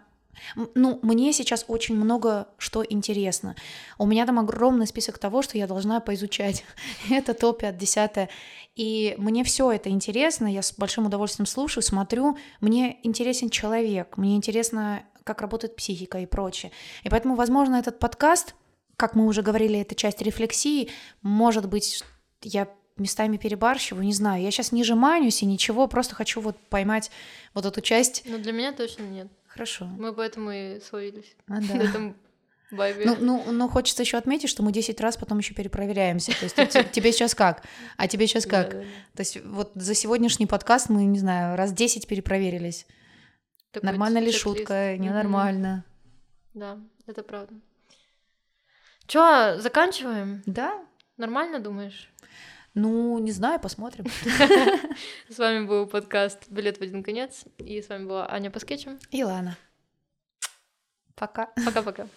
ну, мне сейчас очень много что интересно. У меня там огромный список того, что я должна поизучать. это топ 5, 10. И мне все это интересно, я с большим удовольствием слушаю, смотрю. Мне интересен человек, мне интересно, как работает психика и прочее. И поэтому, возможно, этот подкаст, как мы уже говорили, это часть рефлексии, может быть, я местами перебарщиваю, не знаю. Я сейчас не жеманюсь и ничего, просто хочу вот поймать вот эту часть. Но для меня точно нет. Хорошо. Мы поэтому и словились А, на да. этом вайбе. Ну, ну, но хочется еще отметить, что мы 10 раз потом еще перепроверяемся. То есть тебе сейчас как? А тебе сейчас как? То есть вот за сегодняшний подкаст мы, не знаю, раз 10 перепроверились. Такой Нормально ли шутка, ненормально. Да, это правда. Чё, заканчиваем? Да? Нормально думаешь? Ну, не знаю, посмотрим. С вами был подкаст «Билет в один конец». И с вами была Аня по скетчам. И ладно. Пока. Пока-пока.